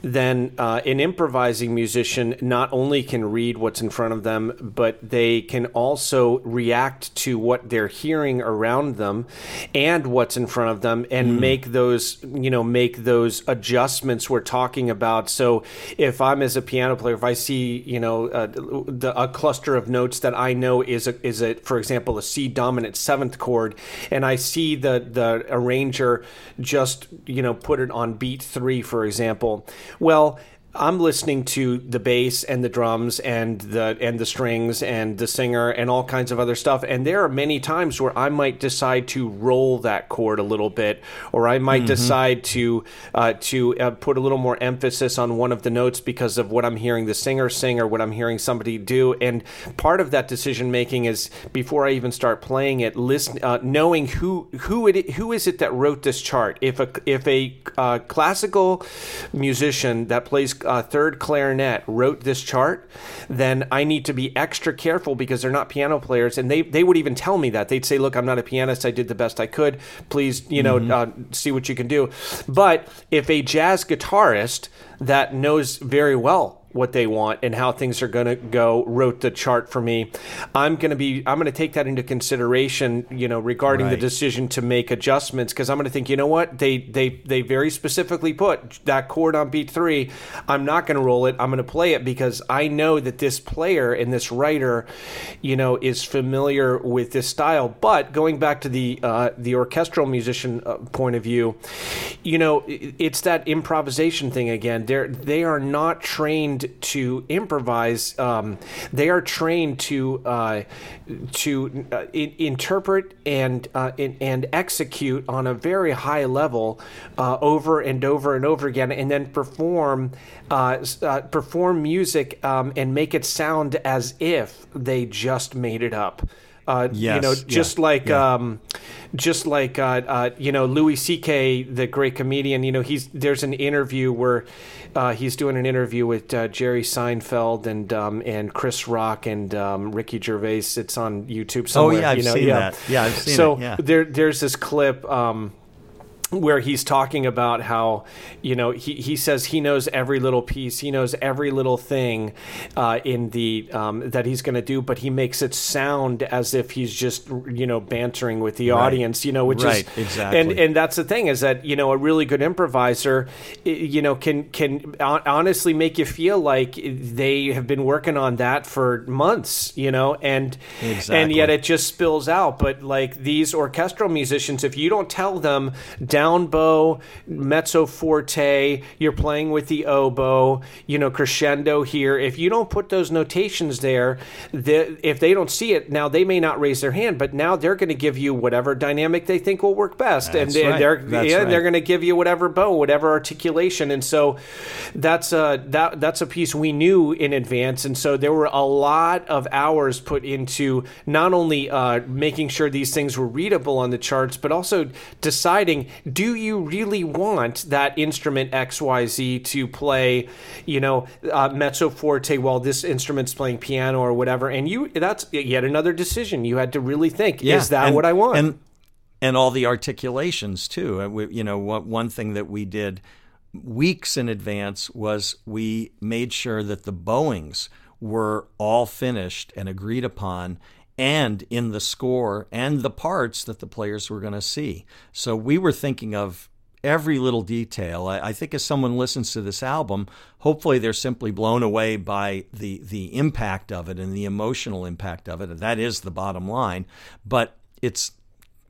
then uh, an improvising musician not only can read what's in front of them, but they can also react to what they're hearing around them and what's in front of them and mm. make those, you know, make those adjustments we're talking about. So if I'm as a piano player, if I see, you know, uh, the, a cluster of notes that I know is a, is a, for example, a C dominant seventh chord, and I see the the arranger just, you know, put it on beat three, for example well, I'm listening to the bass and the drums and the and the strings and the singer and all kinds of other stuff. And there are many times where I might decide to roll that chord a little bit, or I might mm-hmm. decide to uh, to uh, put a little more emphasis on one of the notes because of what I'm hearing the singer sing or what I'm hearing somebody do. And part of that decision making is before I even start playing it, listen, uh, knowing who who it who is it that wrote this chart. If a if a uh, classical musician that plays uh, third clarinet wrote this chart, then I need to be extra careful because they're not piano players, and they they would even tell me that they'd say, "Look, I'm not a pianist. I did the best I could. Please, you know, mm-hmm. uh, see what you can do." But if a jazz guitarist that knows very well what they want and how things are going to go wrote the chart for me. I'm going to be i'm going to take that into consideration you know regarding right. the decision to make adjustments because i'm going to think you know what? They they they very specifically put that chord on beat 3 i'm not going to roll it. I'm going to play it because i know that this player and this writer you know is familiar with this style. But going back to the uh, the orchestral musician uh, point of view you know it's that improvisation thing again. They're they are not trained to improvise. Um, they are trained to uh, to uh, in, interpret and uh, in, and execute on a very high level uh, over and over and over again, and then perform uh, uh, perform music um, and make it sound as if they just made it up. Yes, you know, just yeah, like yeah. Um, just like uh, uh, you know Louis C.K., the great comedian. You know, he's there's an interview where uh, he's doing an interview with uh, Jerry Seinfeld and um, and Chris Rock and um, Ricky Gervais. It's on YouTube somewhere. Oh yeah, I've you know, seen yeah. that. Yeah, I've seen so it. Yeah. there there's this clip. Um, where he's talking about how you know he, he says he knows every little piece he knows every little thing uh, in the um, that he's going to do but he makes it sound as if he's just you know bantering with the right. audience you know which right, is exactly and and that's the thing is that you know a really good improviser you know can can honestly make you feel like they have been working on that for months you know and exactly. and yet it just spills out but like these orchestral musicians if you don't tell them down bow, mezzo forte, you're playing with the oboe, you know, crescendo here. If you don't put those notations there, the, if they don't see it, now they may not raise their hand, but now they're going to give you whatever dynamic they think will work best. That's and, right. and they're, that's yeah, right. they're going to give you whatever bow, whatever articulation. And so that's a, that, that's a piece we knew in advance. And so there were a lot of hours put into not only uh, making sure these things were readable on the charts, but also deciding do you really want that instrument XYZ to play, you know, uh, mezzo forte while this instrument's playing piano or whatever? And you, that's yet another decision you had to really think. Yeah, is that and, what I want? And and all the articulations too. Uh, you know, one thing that we did weeks in advance was we made sure that the bowings were all finished and agreed upon and in the score and the parts that the players were going to see. So we were thinking of every little detail. I, I, think as someone listens to this album, hopefully they're simply blown away by the the impact of it and the emotional impact of it. That is the bottom line. But it's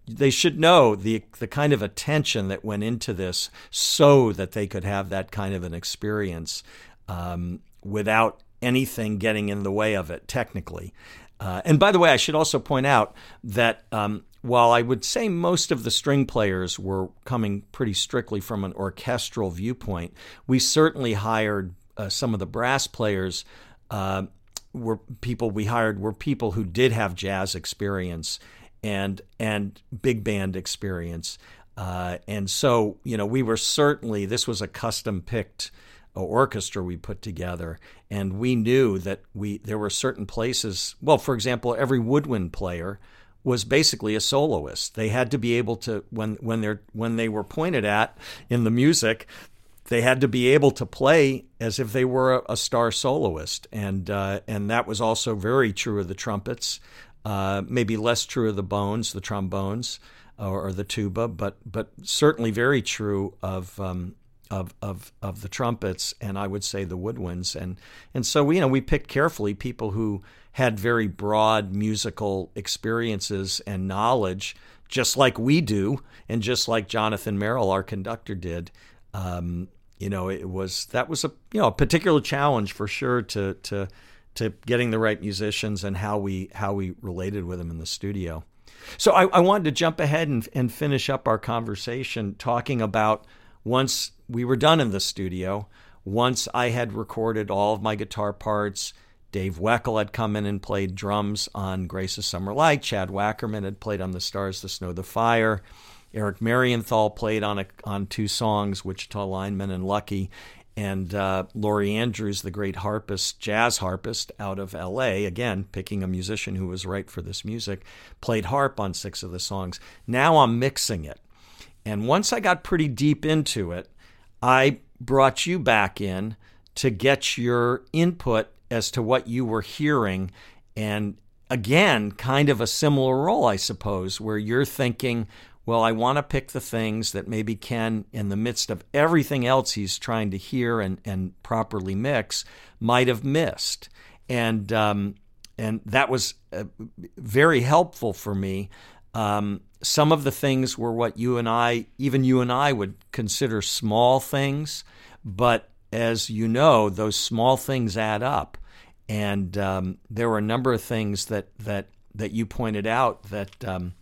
they should know the the kind of attention that went into this so that they could have that kind of an experience um, without anything getting in the way of it technically. Uh, and by the way, I should also point out that um, while I would say most of the string players were coming pretty strictly from an orchestral viewpoint, we certainly hired uh, some of the brass players. Uh, were people we hired were people who did have jazz experience and and big band experience, uh, and so you know we were certainly this was a custom picked orchestra we put together, and we knew that we there were certain places. Well, for example, every woodwind player was basically a soloist. They had to be able to when when they when they were pointed at in the music, they had to be able to play as if they were a, a star soloist, and uh, and that was also very true of the trumpets. Uh, maybe less true of the bones, the trombones, or, or, the tuba, but but certainly very true of um, of, of, of the trumpets and I would say the woodwinds. And, and so, you know, we picked carefully people who had very broad musical experiences and knowledge, just like we do, and just like Jonathan Merrill, our conductor, did. Um, you know, it was that was a you know a particular challenge for sure to to to getting the right musicians and how we how we related with them in the studio. So I, I wanted to jump ahead and, and finish up our conversation talking about once we were done in the studio, once I had recorded all of my guitar parts, Dave Weckl had come in and played drums on Grace's Summer Light. Chad Wackerman had played on The Stars, the Snow, the Fire. Eric Marienthal played on a, on two songs, Wichita Lineman and Lucky. And uh, Lori Andrews, the great harpist, jazz harpist out of LA, again, picking a musician who was right for this music, played harp on six of the songs. Now I'm mixing it. And once I got pretty deep into it, I brought you back in to get your input as to what you were hearing. And again, kind of a similar role, I suppose, where you're thinking, well, I want to pick the things that maybe Ken, in the midst of everything else he's trying to hear and, and properly mix, might have missed. And, um, and that was uh, very helpful for me. Um, some of the things were what you and I, even you and I, would consider small things, but as you know, those small things add up. And um, there were a number of things that that that you pointed out that um,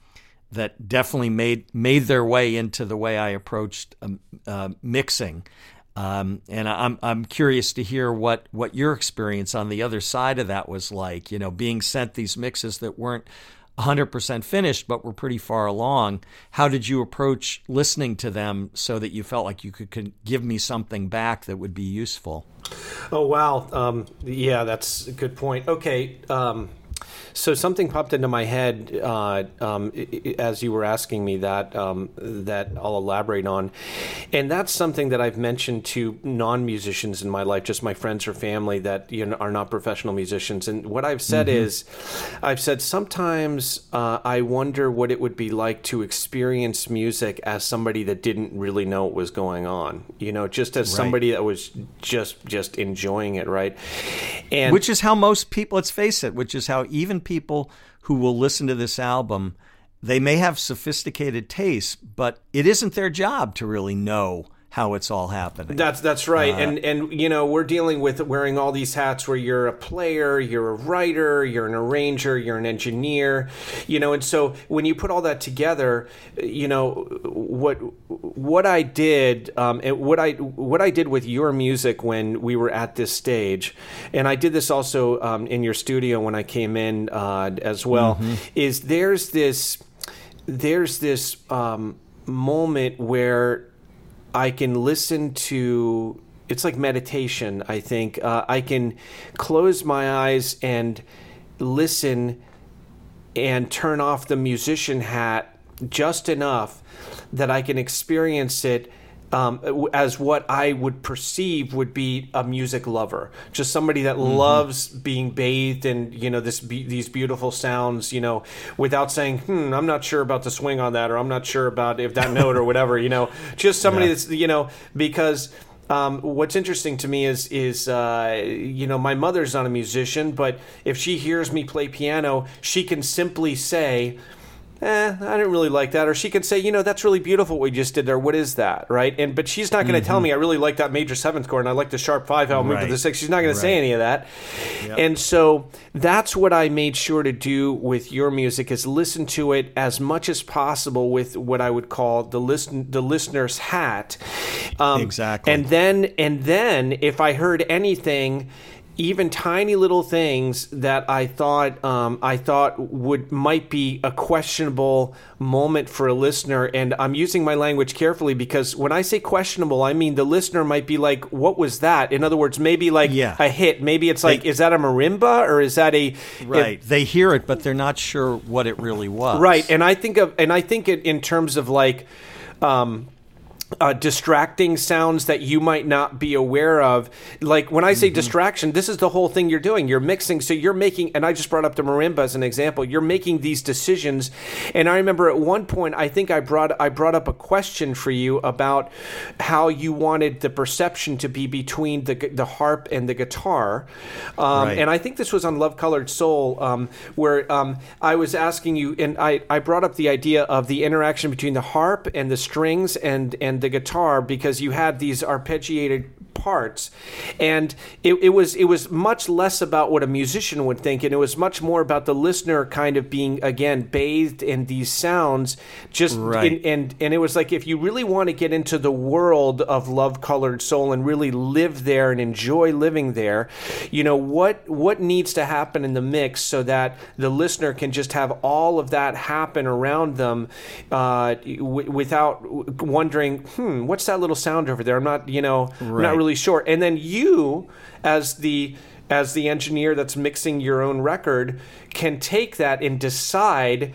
that definitely made made their way into the way I approached um, uh, mixing. Um, and I'm I'm curious to hear what what your experience on the other side of that was like. You know, being sent these mixes that weren't 100% finished, but were pretty far along. How did you approach listening to them so that you felt like you could, could give me something back that would be useful? Oh, wow. Um, yeah, that's a good point. Okay. Um, so something popped into my head uh, um, as you were asking me that um, that I'll elaborate on, and that's something that I've mentioned to non-musicians in my life, just my friends or family that you know, are not professional musicians. And what I've said mm-hmm. is, I've said sometimes uh, I wonder what it would be like to experience music as somebody that didn't really know what was going on. You know, just as right. somebody that was just just enjoying it, right? And which is how most people. Let's face it. Which is how even people who will listen to this album, they may have sophisticated tastes, but it isn't their job to really know how it's all happening. That's that's right. Uh, and and you know, we're dealing with wearing all these hats where you're a player, you're a writer, you're an arranger, you're an engineer, you know, and so when you put all that together, you know, what what I did um, and what I what I did with your music when we were at this stage, and I did this also um, in your studio when I came in uh, as well, mm-hmm. is there's this there's this um, moment where I can listen to it's like meditation i think. Uh, i can close my eyes and listen and turn off the musician hat just enough that I can experience it um, as what I would perceive would be a music lover, just somebody that mm-hmm. loves being bathed in you know this be- these beautiful sounds, you know, without saying, "Hmm, I'm not sure about the swing on that," or "I'm not sure about if that note or whatever," you know, just somebody yeah. that's you know because. Um, what's interesting to me is is uh, you know my mother's not a musician, but if she hears me play piano, she can simply say, eh, I didn't really like that. Or she could say, you know, that's really beautiful what we just did there. What is that? Right. And but she's not going to mm-hmm. tell me I really like that major seventh chord and I like the sharp five how it moved to the six. She's not going right. to say any of that. Yep. And so that's what I made sure to do with your music is listen to it as much as possible with what I would call the listen the listener's hat. Um, exactly. And then and then if I heard anything even tiny little things that I thought um, I thought would might be a questionable moment for a listener, and I'm using my language carefully because when I say questionable, I mean the listener might be like, "What was that?" In other words, maybe like yeah. a hit. Maybe it's like, they, "Is that a marimba or is that a right?" they hear it, but they're not sure what it really was. Right, and I think of and I think it in terms of like. Um, uh, distracting sounds that you might not be aware of. Like when I say mm-hmm. distraction, this is the whole thing you're doing. You're mixing, so you're making, and I just brought up the marimba as an example. You're making these decisions, and I remember at one point, I think I brought I brought up a question for you about how you wanted the perception to be between the the harp and the guitar, um, right. and I think this was on Love Colored Soul, um, where um, I was asking you, and I I brought up the idea of the interaction between the harp and the strings and and the guitar because you had these arpeggiated parts and it, it, was it was much less about what a musician would think and it was much more about the listener kind of being again bathed in these sounds just right. in, and and it was like if you really want to get into the world of love colored soul and really live there and enjoy living there you know what what needs to happen in the mix so that the listener can just have all of that happen around them uh, w- without wondering hmm, what's that little sound over there? I'm not, you know, right. I'm not really sure. And then you, as the as the engineer that's mixing your own record, can take that and decide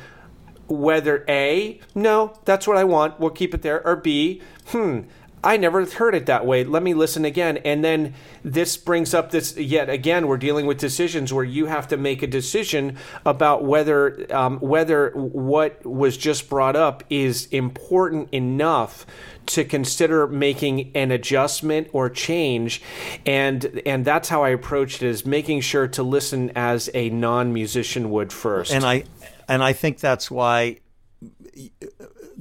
whether A, no, that's what I want, we'll keep it there, or B, hmm, I never heard it that way. Let me listen again. And then this brings up this yet again. We're dealing with decisions where you have to make a decision about whether um, whether what was just brought up is important enough to consider making an adjustment or change and and that's how I approached it is making sure to listen as a non-musician would first and I and I think that's why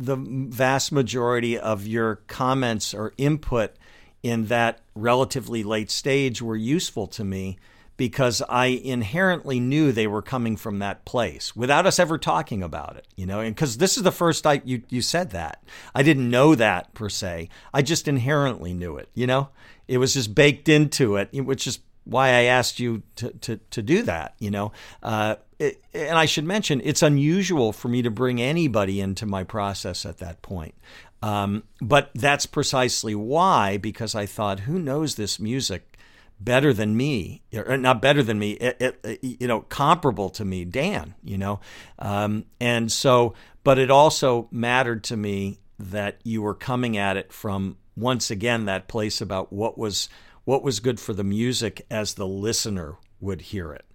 the vast majority of your comments or input in that relatively late stage were useful to me because I inherently knew they were coming from that place without us ever talking about it, you know, and because this is the first I you you said that. I didn't know that per se. I just inherently knew it, you know. It was just baked into it, which is why I asked you to to, to do that, you know. Uh, it, and I should mention, it's unusual for me to bring anybody into my process at that point. Um, but that's precisely why, because I thought, who knows this music better than me, or not better than me, it, it, you know, comparable to me, Dan, you know. Um, and so, but it also mattered to me that you were coming at it from once again that place about what was what was good for the music as the listener would hear it.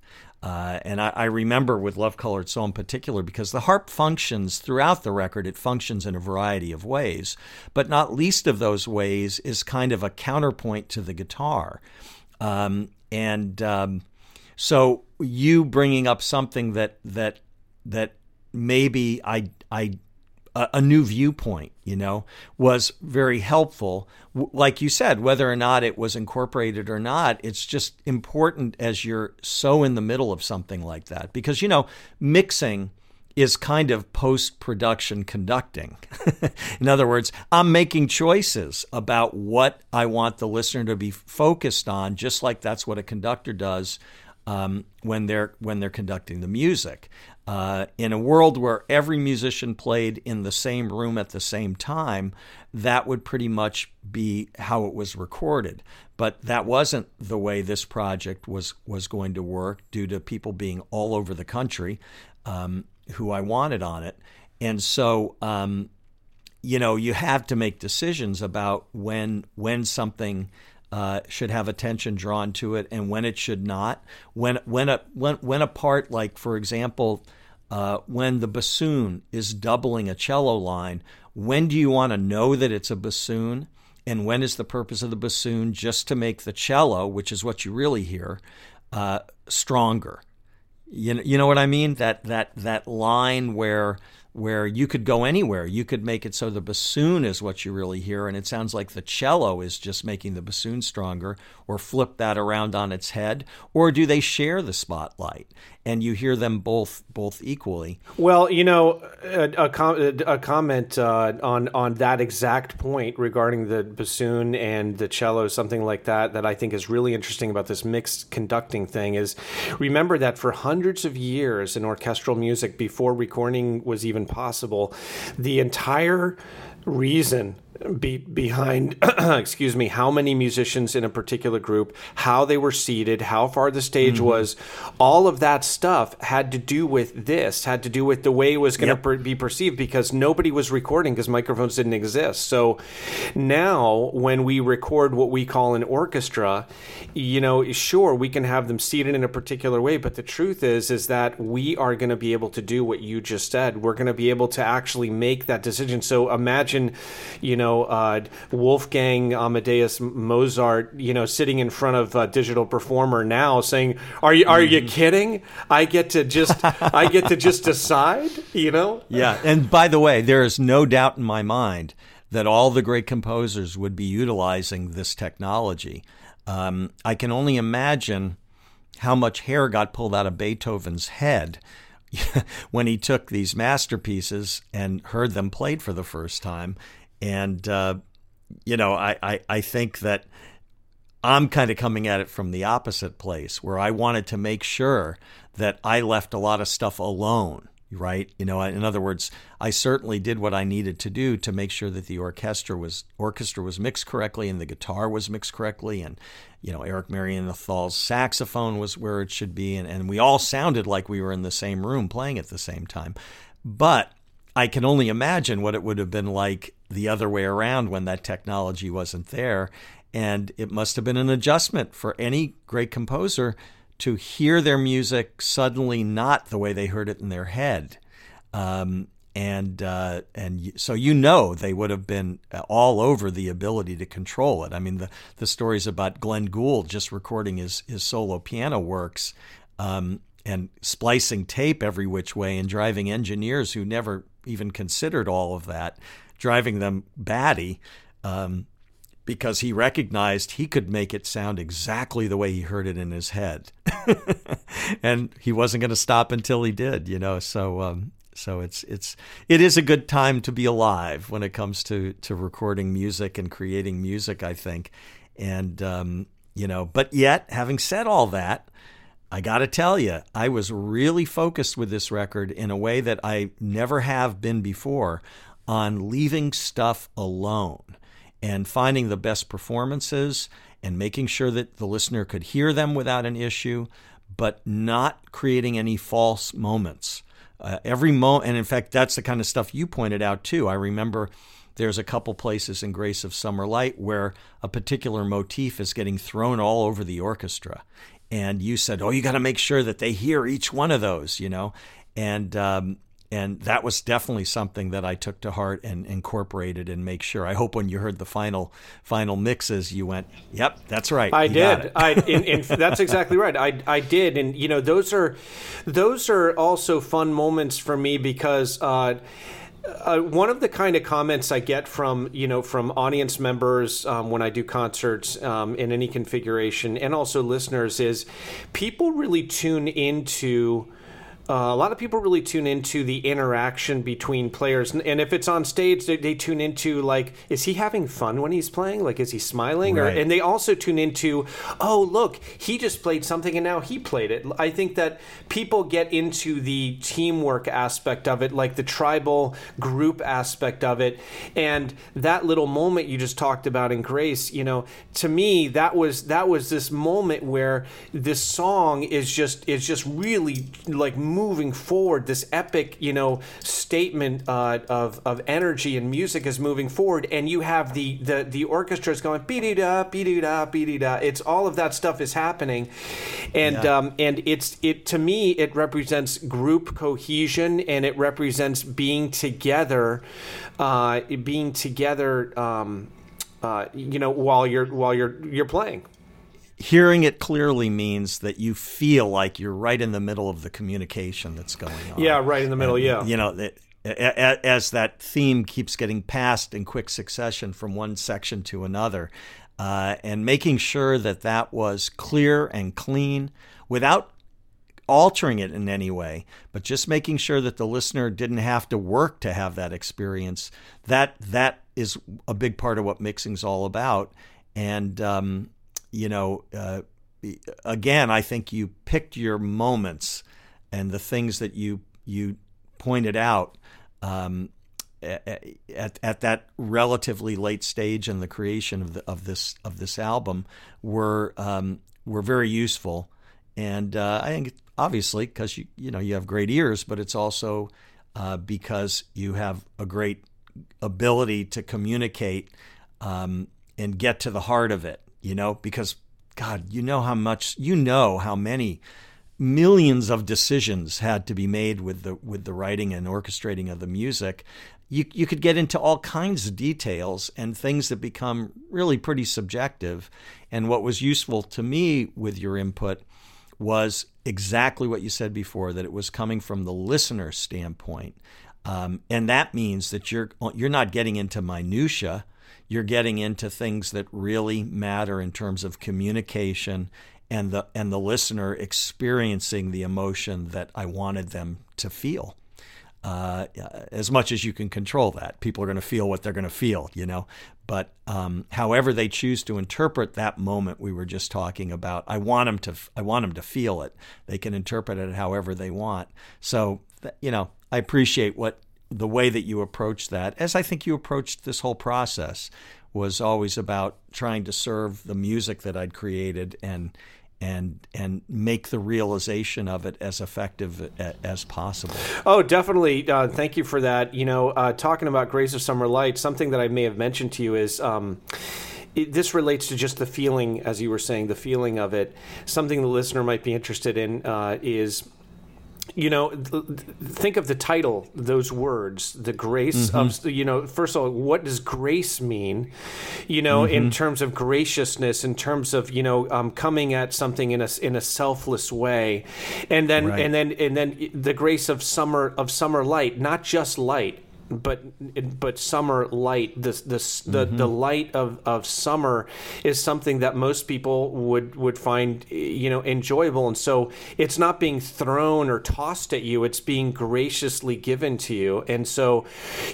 Uh, and I, I, remember with Love Colored Soul in particular because the harp functions throughout the record, it functions in a variety of ways. But not least of those ways is kind of a counterpoint to the guitar. Um, and um, so you bringing up something that, that, that maybe I, I a, new viewpoint, you know, was very helpful. like you said, whether or not it was incorporated or not, it's just important as you're so in the middle of something like that. Because, you know, mixing is kind of post production conducting. in other words, I'm making choices about what I want the listener to be focused on, just like that's what a conductor does um, when they're when they're conducting the music. Uh, in a world where every musician played in the same room at the same time, that would pretty much be how it was recorded. But that wasn't the way this project was was going to work due to people being all over the country um, who I wanted on it. and so um, you know you have to make decisions about when when something uh, should have attention drawn to it and when it should not. When when a when when a part like for example, uh, when the bassoon is doubling a cello line, when do you want to know that it's a bassoon? And when is the purpose of the bassoon just to make the cello, which is what you really hear, uh, stronger? You know, you know what I mean? That that that line where where you could go anywhere. You could make it so the bassoon is what you really hear, and it sounds like the cello is just making the bassoon stronger, or flip that around on its head, or do they share the spotlight? And you hear them both both equally. Well, you know, a, a, com- a comment uh, on on that exact point regarding the bassoon and the cello, something like that, that I think is really interesting about this mixed conducting thing is, remember that for hundreds of years in orchestral music, before recording was even possible, the entire reason be, behind, excuse me, how many musicians in a particular group, how they were seated, how far the stage mm-hmm. was, all of that stuff had to do with this, had to do with the way it was going to yep. per- be perceived because nobody was recording because microphones didn't exist. So now when we record what we call an orchestra, you know, sure, we can have them seated in a particular way, but the truth is, is that we are going to be able to do what you just said. We're going to be able to actually make that decision. So imagine, you know, know, uh, Wolfgang Amadeus Mozart, you know, sitting in front of a digital performer now saying, "Are you are you mm-hmm. kidding? I get to just I get to just decide," you know? Yeah, and by the way, there is no doubt in my mind that all the great composers would be utilizing this technology. Um, I can only imagine how much hair got pulled out of Beethoven's head when he took these masterpieces and heard them played for the first time and, uh, you know, I, I, I think that I'm kind of coming at it from the opposite place where I wanted to make sure that I left a lot of stuff alone right? You know in other words i certainly did what i needed to do to make sure that the orchestra was orchestra was mixed correctly and the guitar was mixed correctly and you know eric marienthal's saxophone was where it should be. And, and we all sounded like we were in the same room playing at the same time. But i can only imagine what it would have been like the other way around when that technology wasn't there. And it must have been an adjustment for any great composer to hear their music suddenly not the way they heard it in their head. Um, and uh, and so you know they would have been all over the ability to control it. I mean the the stories about Glenn Gould just recording his his solo piano works um, and splicing tape every which way and driving engineers who never even considered all of that driving them batty um, because he recognized he could make it sound exactly the way he heard it in his head, and he wasn't going to stop until he did. You know, so um, so it's it's it is a good time to be alive when it comes to to recording music and creating music. I think, and um, you know, but yet, having said all that. I got to tell you, I was really focused with this record in a way that I never have been before on leaving stuff alone and finding the best performances and making sure that the listener could hear them without an issue, but not creating any false moments. Uh, every moment, and in fact, that's the kind of stuff you pointed out too. I remember there's a couple places in Grace of Summer Light where a particular motif is getting thrown all over the orchestra. And you said, Oh, you got to make sure that they hear each one of those, you know? And um, and that was definitely something that I took to heart and incorporated and make sure. I hope when you heard the final final mixes, you went, "Yep, that's right." I did. I in, in, that's exactly right. I I did, and you know those are those are also fun moments for me because. Uh, uh, one of the kind of comments I get from you know from audience members um, when I do concerts um, in any configuration, and also listeners, is people really tune into uh, a lot of people really tune into the interaction between players, and if it's on stage, they, they, tune into like, is he having fun when he's playing? Like, is he smiling? Right. Or, and they also tune into, oh, look, he just played something and now he played it. I think that people get into the teamwork aspect of it, like the tribal group aspect of it, and that little moment you just talked about in Grace. You know, to me, that was that was this moment where this song is just is just really like moving forward. This epic, you know, statement uh, of of energy and music is moving forward, and you have the the the orchestra is going beat da beat da beat da. It's all of that stuff is happening, and yeah. um, and it's it to me it represents group cohesion and it represents being together, uh, being together. Um, uh, you know, while you're while you're you're playing hearing it clearly means that you feel like you're right in the middle of the communication that's going on. Yeah, right in the middle. And, yeah, you know, that, as that theme keeps getting passed in quick succession from one section to another, uh, and making sure that that was clear and clean without altering it in any way, but just making sure that the listener didn't have to work to have that experience. That that is a big part of what mixing's all about. And um, you know, uh, again, I think you picked your moments and the things that you you pointed out um, at at that relatively late stage in the creation of the, of this of this album were um, were very useful, and uh, I think obviously because you you know you have great ears, but it's also uh, because you have a great ability to communicate um, and get to the heart of it you know, because God, you know how much, you know how many millions of decisions had to be made with the with the writing and orchestrating of the music. You you could get into all kinds of details and things that become really pretty subjective. And what was useful to me with your input was exactly what you said before that it was coming from the listener standpoint. Um, and that means that you're you're not getting into minutia you're getting into things that really matter in terms of communication and the and the listener experiencing the emotion that I wanted them to feel. Uh, as much as you can control that, people are going to feel what they're going to feel, you know. But um, however they choose to interpret that moment we were just talking about, I want them to. I want them to feel it. They can interpret it however they want. So, you know, I appreciate what the way that you approached that, as I think you approached this whole process, was always about trying to serve the music that I'd created and and and make the realization of it as effective as possible. Oh, definitely. Uh, thank you for that. You know, uh, talking about Grace of Summer Light, something that I may have mentioned to you is. Um, it, this relates to just the feeling, as you were saying, the feeling of it. Something the listener might be interested in uh, is you know, think of the title, those words, the grace mm-hmm. of, you know, first of all, what does grace mean? You know, mm-hmm. in terms of graciousness, in terms of, you know, um, coming at something in a, in a selfless way. And then, right. and then, and then the grace of summer, of summer light, not just light, but but summer light the the the, mm-hmm. the light of, of summer is something that most people would would find you know enjoyable and so it's not being thrown or tossed at you it's being graciously given to you and so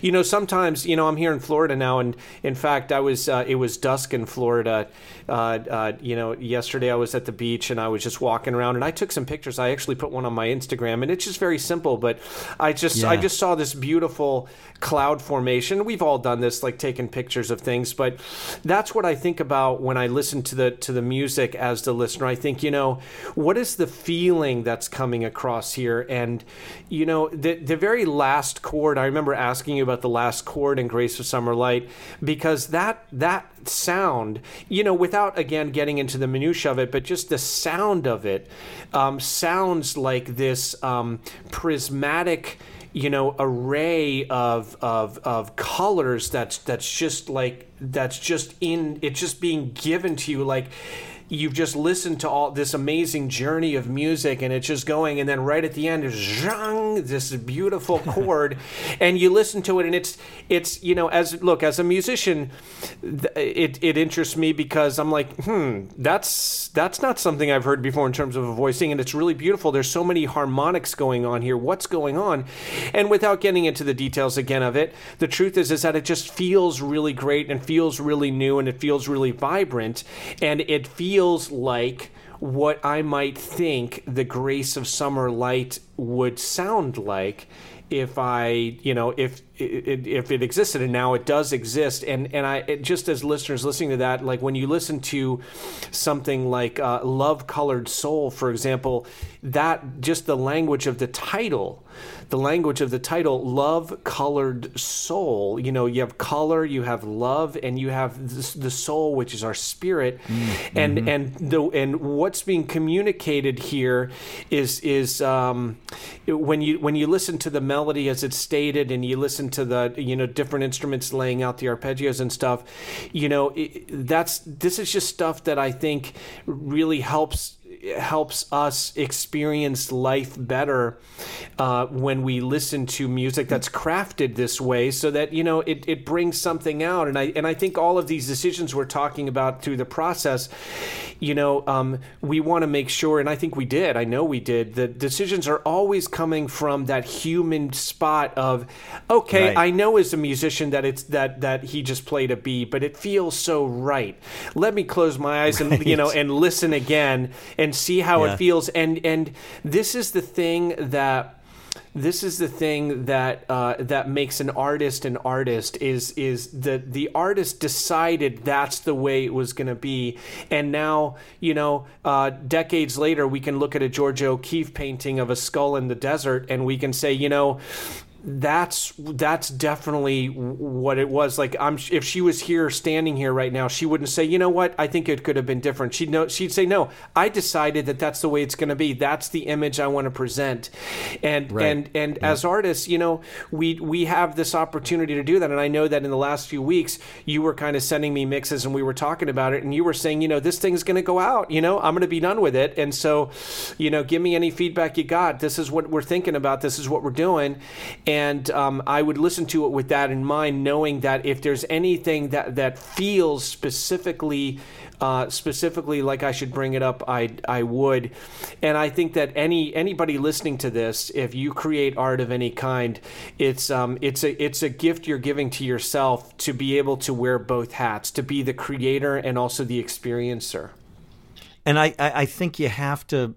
you know sometimes you know I'm here in Florida now and in fact I was uh, it was dusk in Florida uh, uh, you know yesterday I was at the beach and I was just walking around and I took some pictures I actually put one on my Instagram and it's just very simple but I just yeah. I just saw this beautiful cloud formation. We've all done this, like taking pictures of things, but that's what I think about when I listen to the to the music as the listener. I think, you know, what is the feeling that's coming across here? And you know, the the very last chord. I remember asking you about the last chord in Grace of Summer Light because that that sound, you know, without again getting into the minutia of it, but just the sound of it um, sounds like this um, prismatic you know array of of of colors that's that's just like that's just in it's just being given to you. Like you've just listened to all this amazing journey of music and it's just going and then right at the end is zhang, this beautiful chord and you listen to it and it's it's you know as look as a musician it it interests me because I'm like hmm that's that's not something I've heard before in terms of a voicing and it's really beautiful. There's so many harmonics going on here. What's going on? And without getting into the details again of it the truth is is that it just feels really great and feels really new and it feels really vibrant and it feels feels like what I might think the grace of summer light would sound like if I, you know, if if it existed and now it does exist. And and I just as listeners listening to that like when you listen to something like uh, love colored soul for example that just the language of the title the language of the title love colored soul you know you have color you have love and you have this, the soul which is our spirit mm-hmm. and and the and what's being communicated here is is um, when you when you listen to the melody as it's stated and you listen to the you know different instruments laying out the arpeggios and stuff you know it, that's this is just stuff that I think really helps helps us experience life better uh, when we listen to music that's crafted this way so that you know it, it brings something out and I and I think all of these decisions we're talking about through the process you know um, we want to make sure and I think we did I know we did the decisions are always coming from that human spot of okay right. I know as a musician that it's that that he just played a B but it feels so right let me close my eyes right. and you know and listen again and see how yeah. it feels. And and this is the thing that this is the thing that uh, that makes an artist an artist is is that the artist decided that's the way it was going to be, and now you know uh, decades later we can look at a Georgia O'Keeffe painting of a skull in the desert and we can say you know that's that's definitely what it was. Like i'm if she was here standing here right now she wouldn't say you know what? I think it could have been different. She'd know she'd say no i decided that that's the way it's going to be. That's the image i want to present. And right. and and yeah. as artists you know we we have this opportunity to do that. And i know that in the last few weeks you were kind of sending me mixes and we were talking about it and you were saying you know this thing's going to go out. You know i'm going to be done with it. And so you know give me any feedback you got. This is what we're thinking about. This is what we're doing. and um, I would listen to it with that in mind, knowing that if there's anything that that feels specifically uh, specifically like I should bring it up, I I would, and I think that any anybody listening to this, if you create art of any kind, it's um it's a it's a gift you're giving to yourself to be able to wear both hats, to be the creator and also the experiencer. And I I, I think you have to.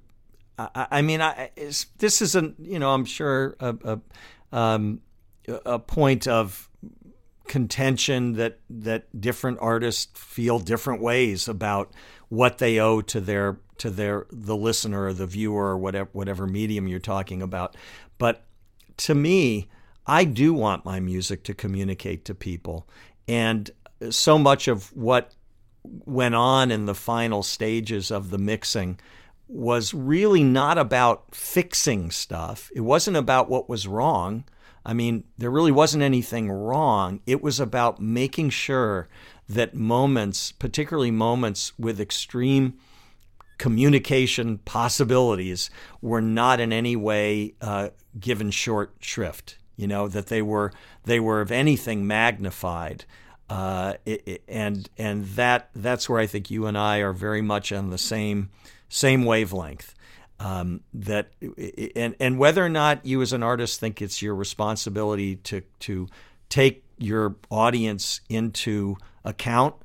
I, mean, I, this isn't, you know, I'm sure a, a, um, a point of contention that that different artists feel different ways about what they owe to their to their the listener or the viewer or whatever whatever medium you're talking about. But to me, I do want my music to communicate to people, and so much of what went on in the final stages of the mixing was really not about fixing stuff. It wasn't about what was wrong. I mean, there really wasn't anything wrong. It was about making sure that moments, particularly moments with extreme communication possibilities, were not in any way uh, given short shrift. You know that they were they were of anything magnified, uh, it, it, and and that that's where I think you and I are very much on the same same wavelength. Um, that and and whether or not you as an artist think it's your responsibility to to take your audience into account.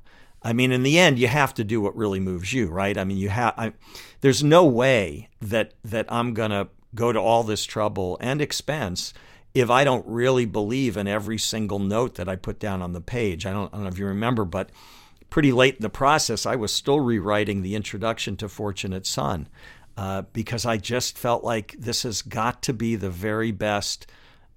I mean, in the end, you have to do what really moves you, right? I mean, you have. There's no way that that I'm gonna go to all this trouble and expense if I don't really believe in every single note that I put down on the page. I don't, I don't know if you remember, but pretty late in the process, I was still rewriting the introduction to Fortunate Son uh, because I just felt like this has got to be the very best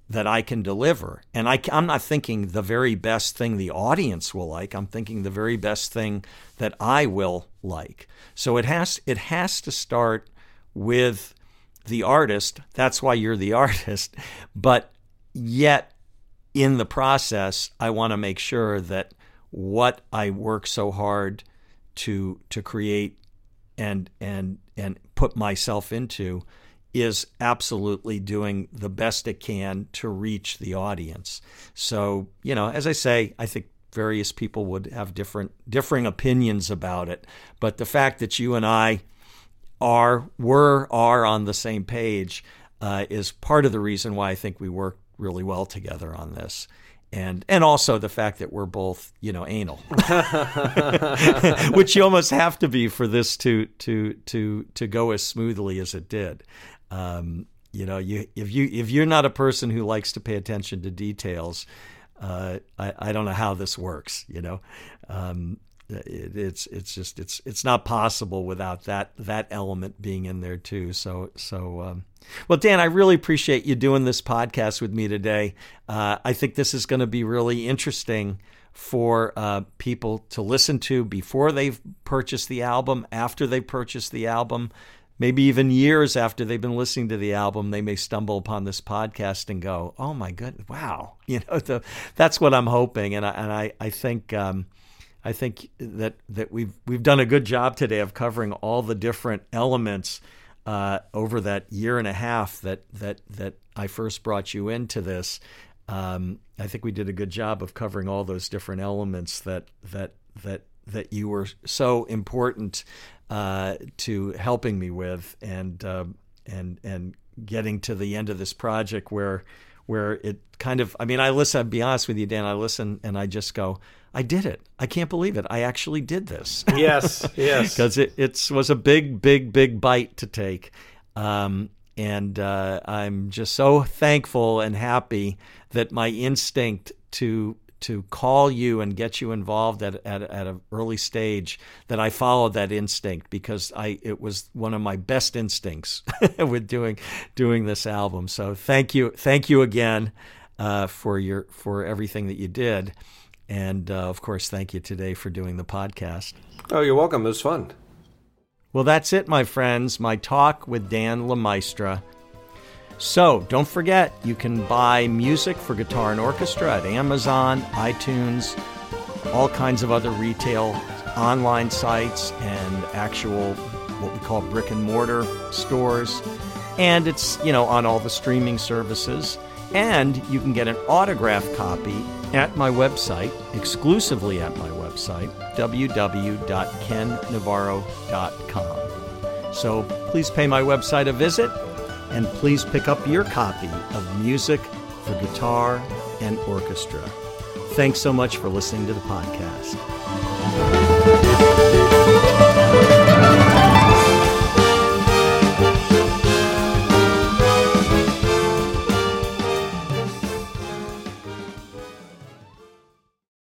that I can deliver. And I, am not thinking the very best thing the audience will like. I'm thinking the very best thing that I will like. So it has it has to start with the artist. That's why you're the artist. But yet, in the process, I want to make sure that what I work so hard to to create and and and put myself into is absolutely doing the best it can to reach the audience. So, you know, as I say, I think various people would have different differing opinions about it, but the fact that you and I are were are on the same page uh, is part of the reason why I think we work really well together on this and and also the fact that we're both you know anal, which you almost have to be for this to to to to go as smoothly as it did. Um, you know, you if you if you're not a person who likes to pay attention to details, uh, I, I don't know how this works. You know, um, it, it's it's just it's it's not possible without that that element being in there too. So so. Um, well, Dan, I really appreciate you doing this podcast with me today. Uh, I think this is going to be really interesting for uh, people to listen to before they've purchased the album, after they purchased the album, maybe even years after they've been listening to the album, they may stumble upon this podcast and go, "Oh my goodness, wow!" You know, the, that's what I'm hoping, and I, and I I think. Um, I think that, that we've we've done a good job today of covering all the different elements uh, over that year and a half that that that I first brought you into this. Um, I think we did a good job of covering all those different elements that that that that you were so important uh, to helping me with, and uh, and and getting to the end of this project where where it kind of I mean I listen. I'll be honest with you, Dan. I listen and I just go. I did it. I can't believe it. I actually did this. Yes, yes. Because it it's, was a big, big, big bite to take. Um, and uh, I'm just so thankful and happy that my instinct to to call you and get you involved at, at, at an early stage that I followed that instinct because I it was one of my best instincts with doing doing this album. So thank you thank you again uh, for your for everything that you did, and uh, of course thank you today for doing the podcast. Oh, you're welcome. It was fun. Well, that's it, my friends. My talk with Dan LaMaestra. So don't forget, you can buy music for guitar and orchestra at Amazon, iTunes, all kinds of other retail online sites, and actual what we call brick and mortar stores. And it's, you know, on all the streaming services. And you can get an autograph copy at my website, exclusively at my website, www.kennavarro.com. So please pay my website a visit and please pick up your copy of Music for Guitar and Orchestra. Thanks so much for listening to the podcast.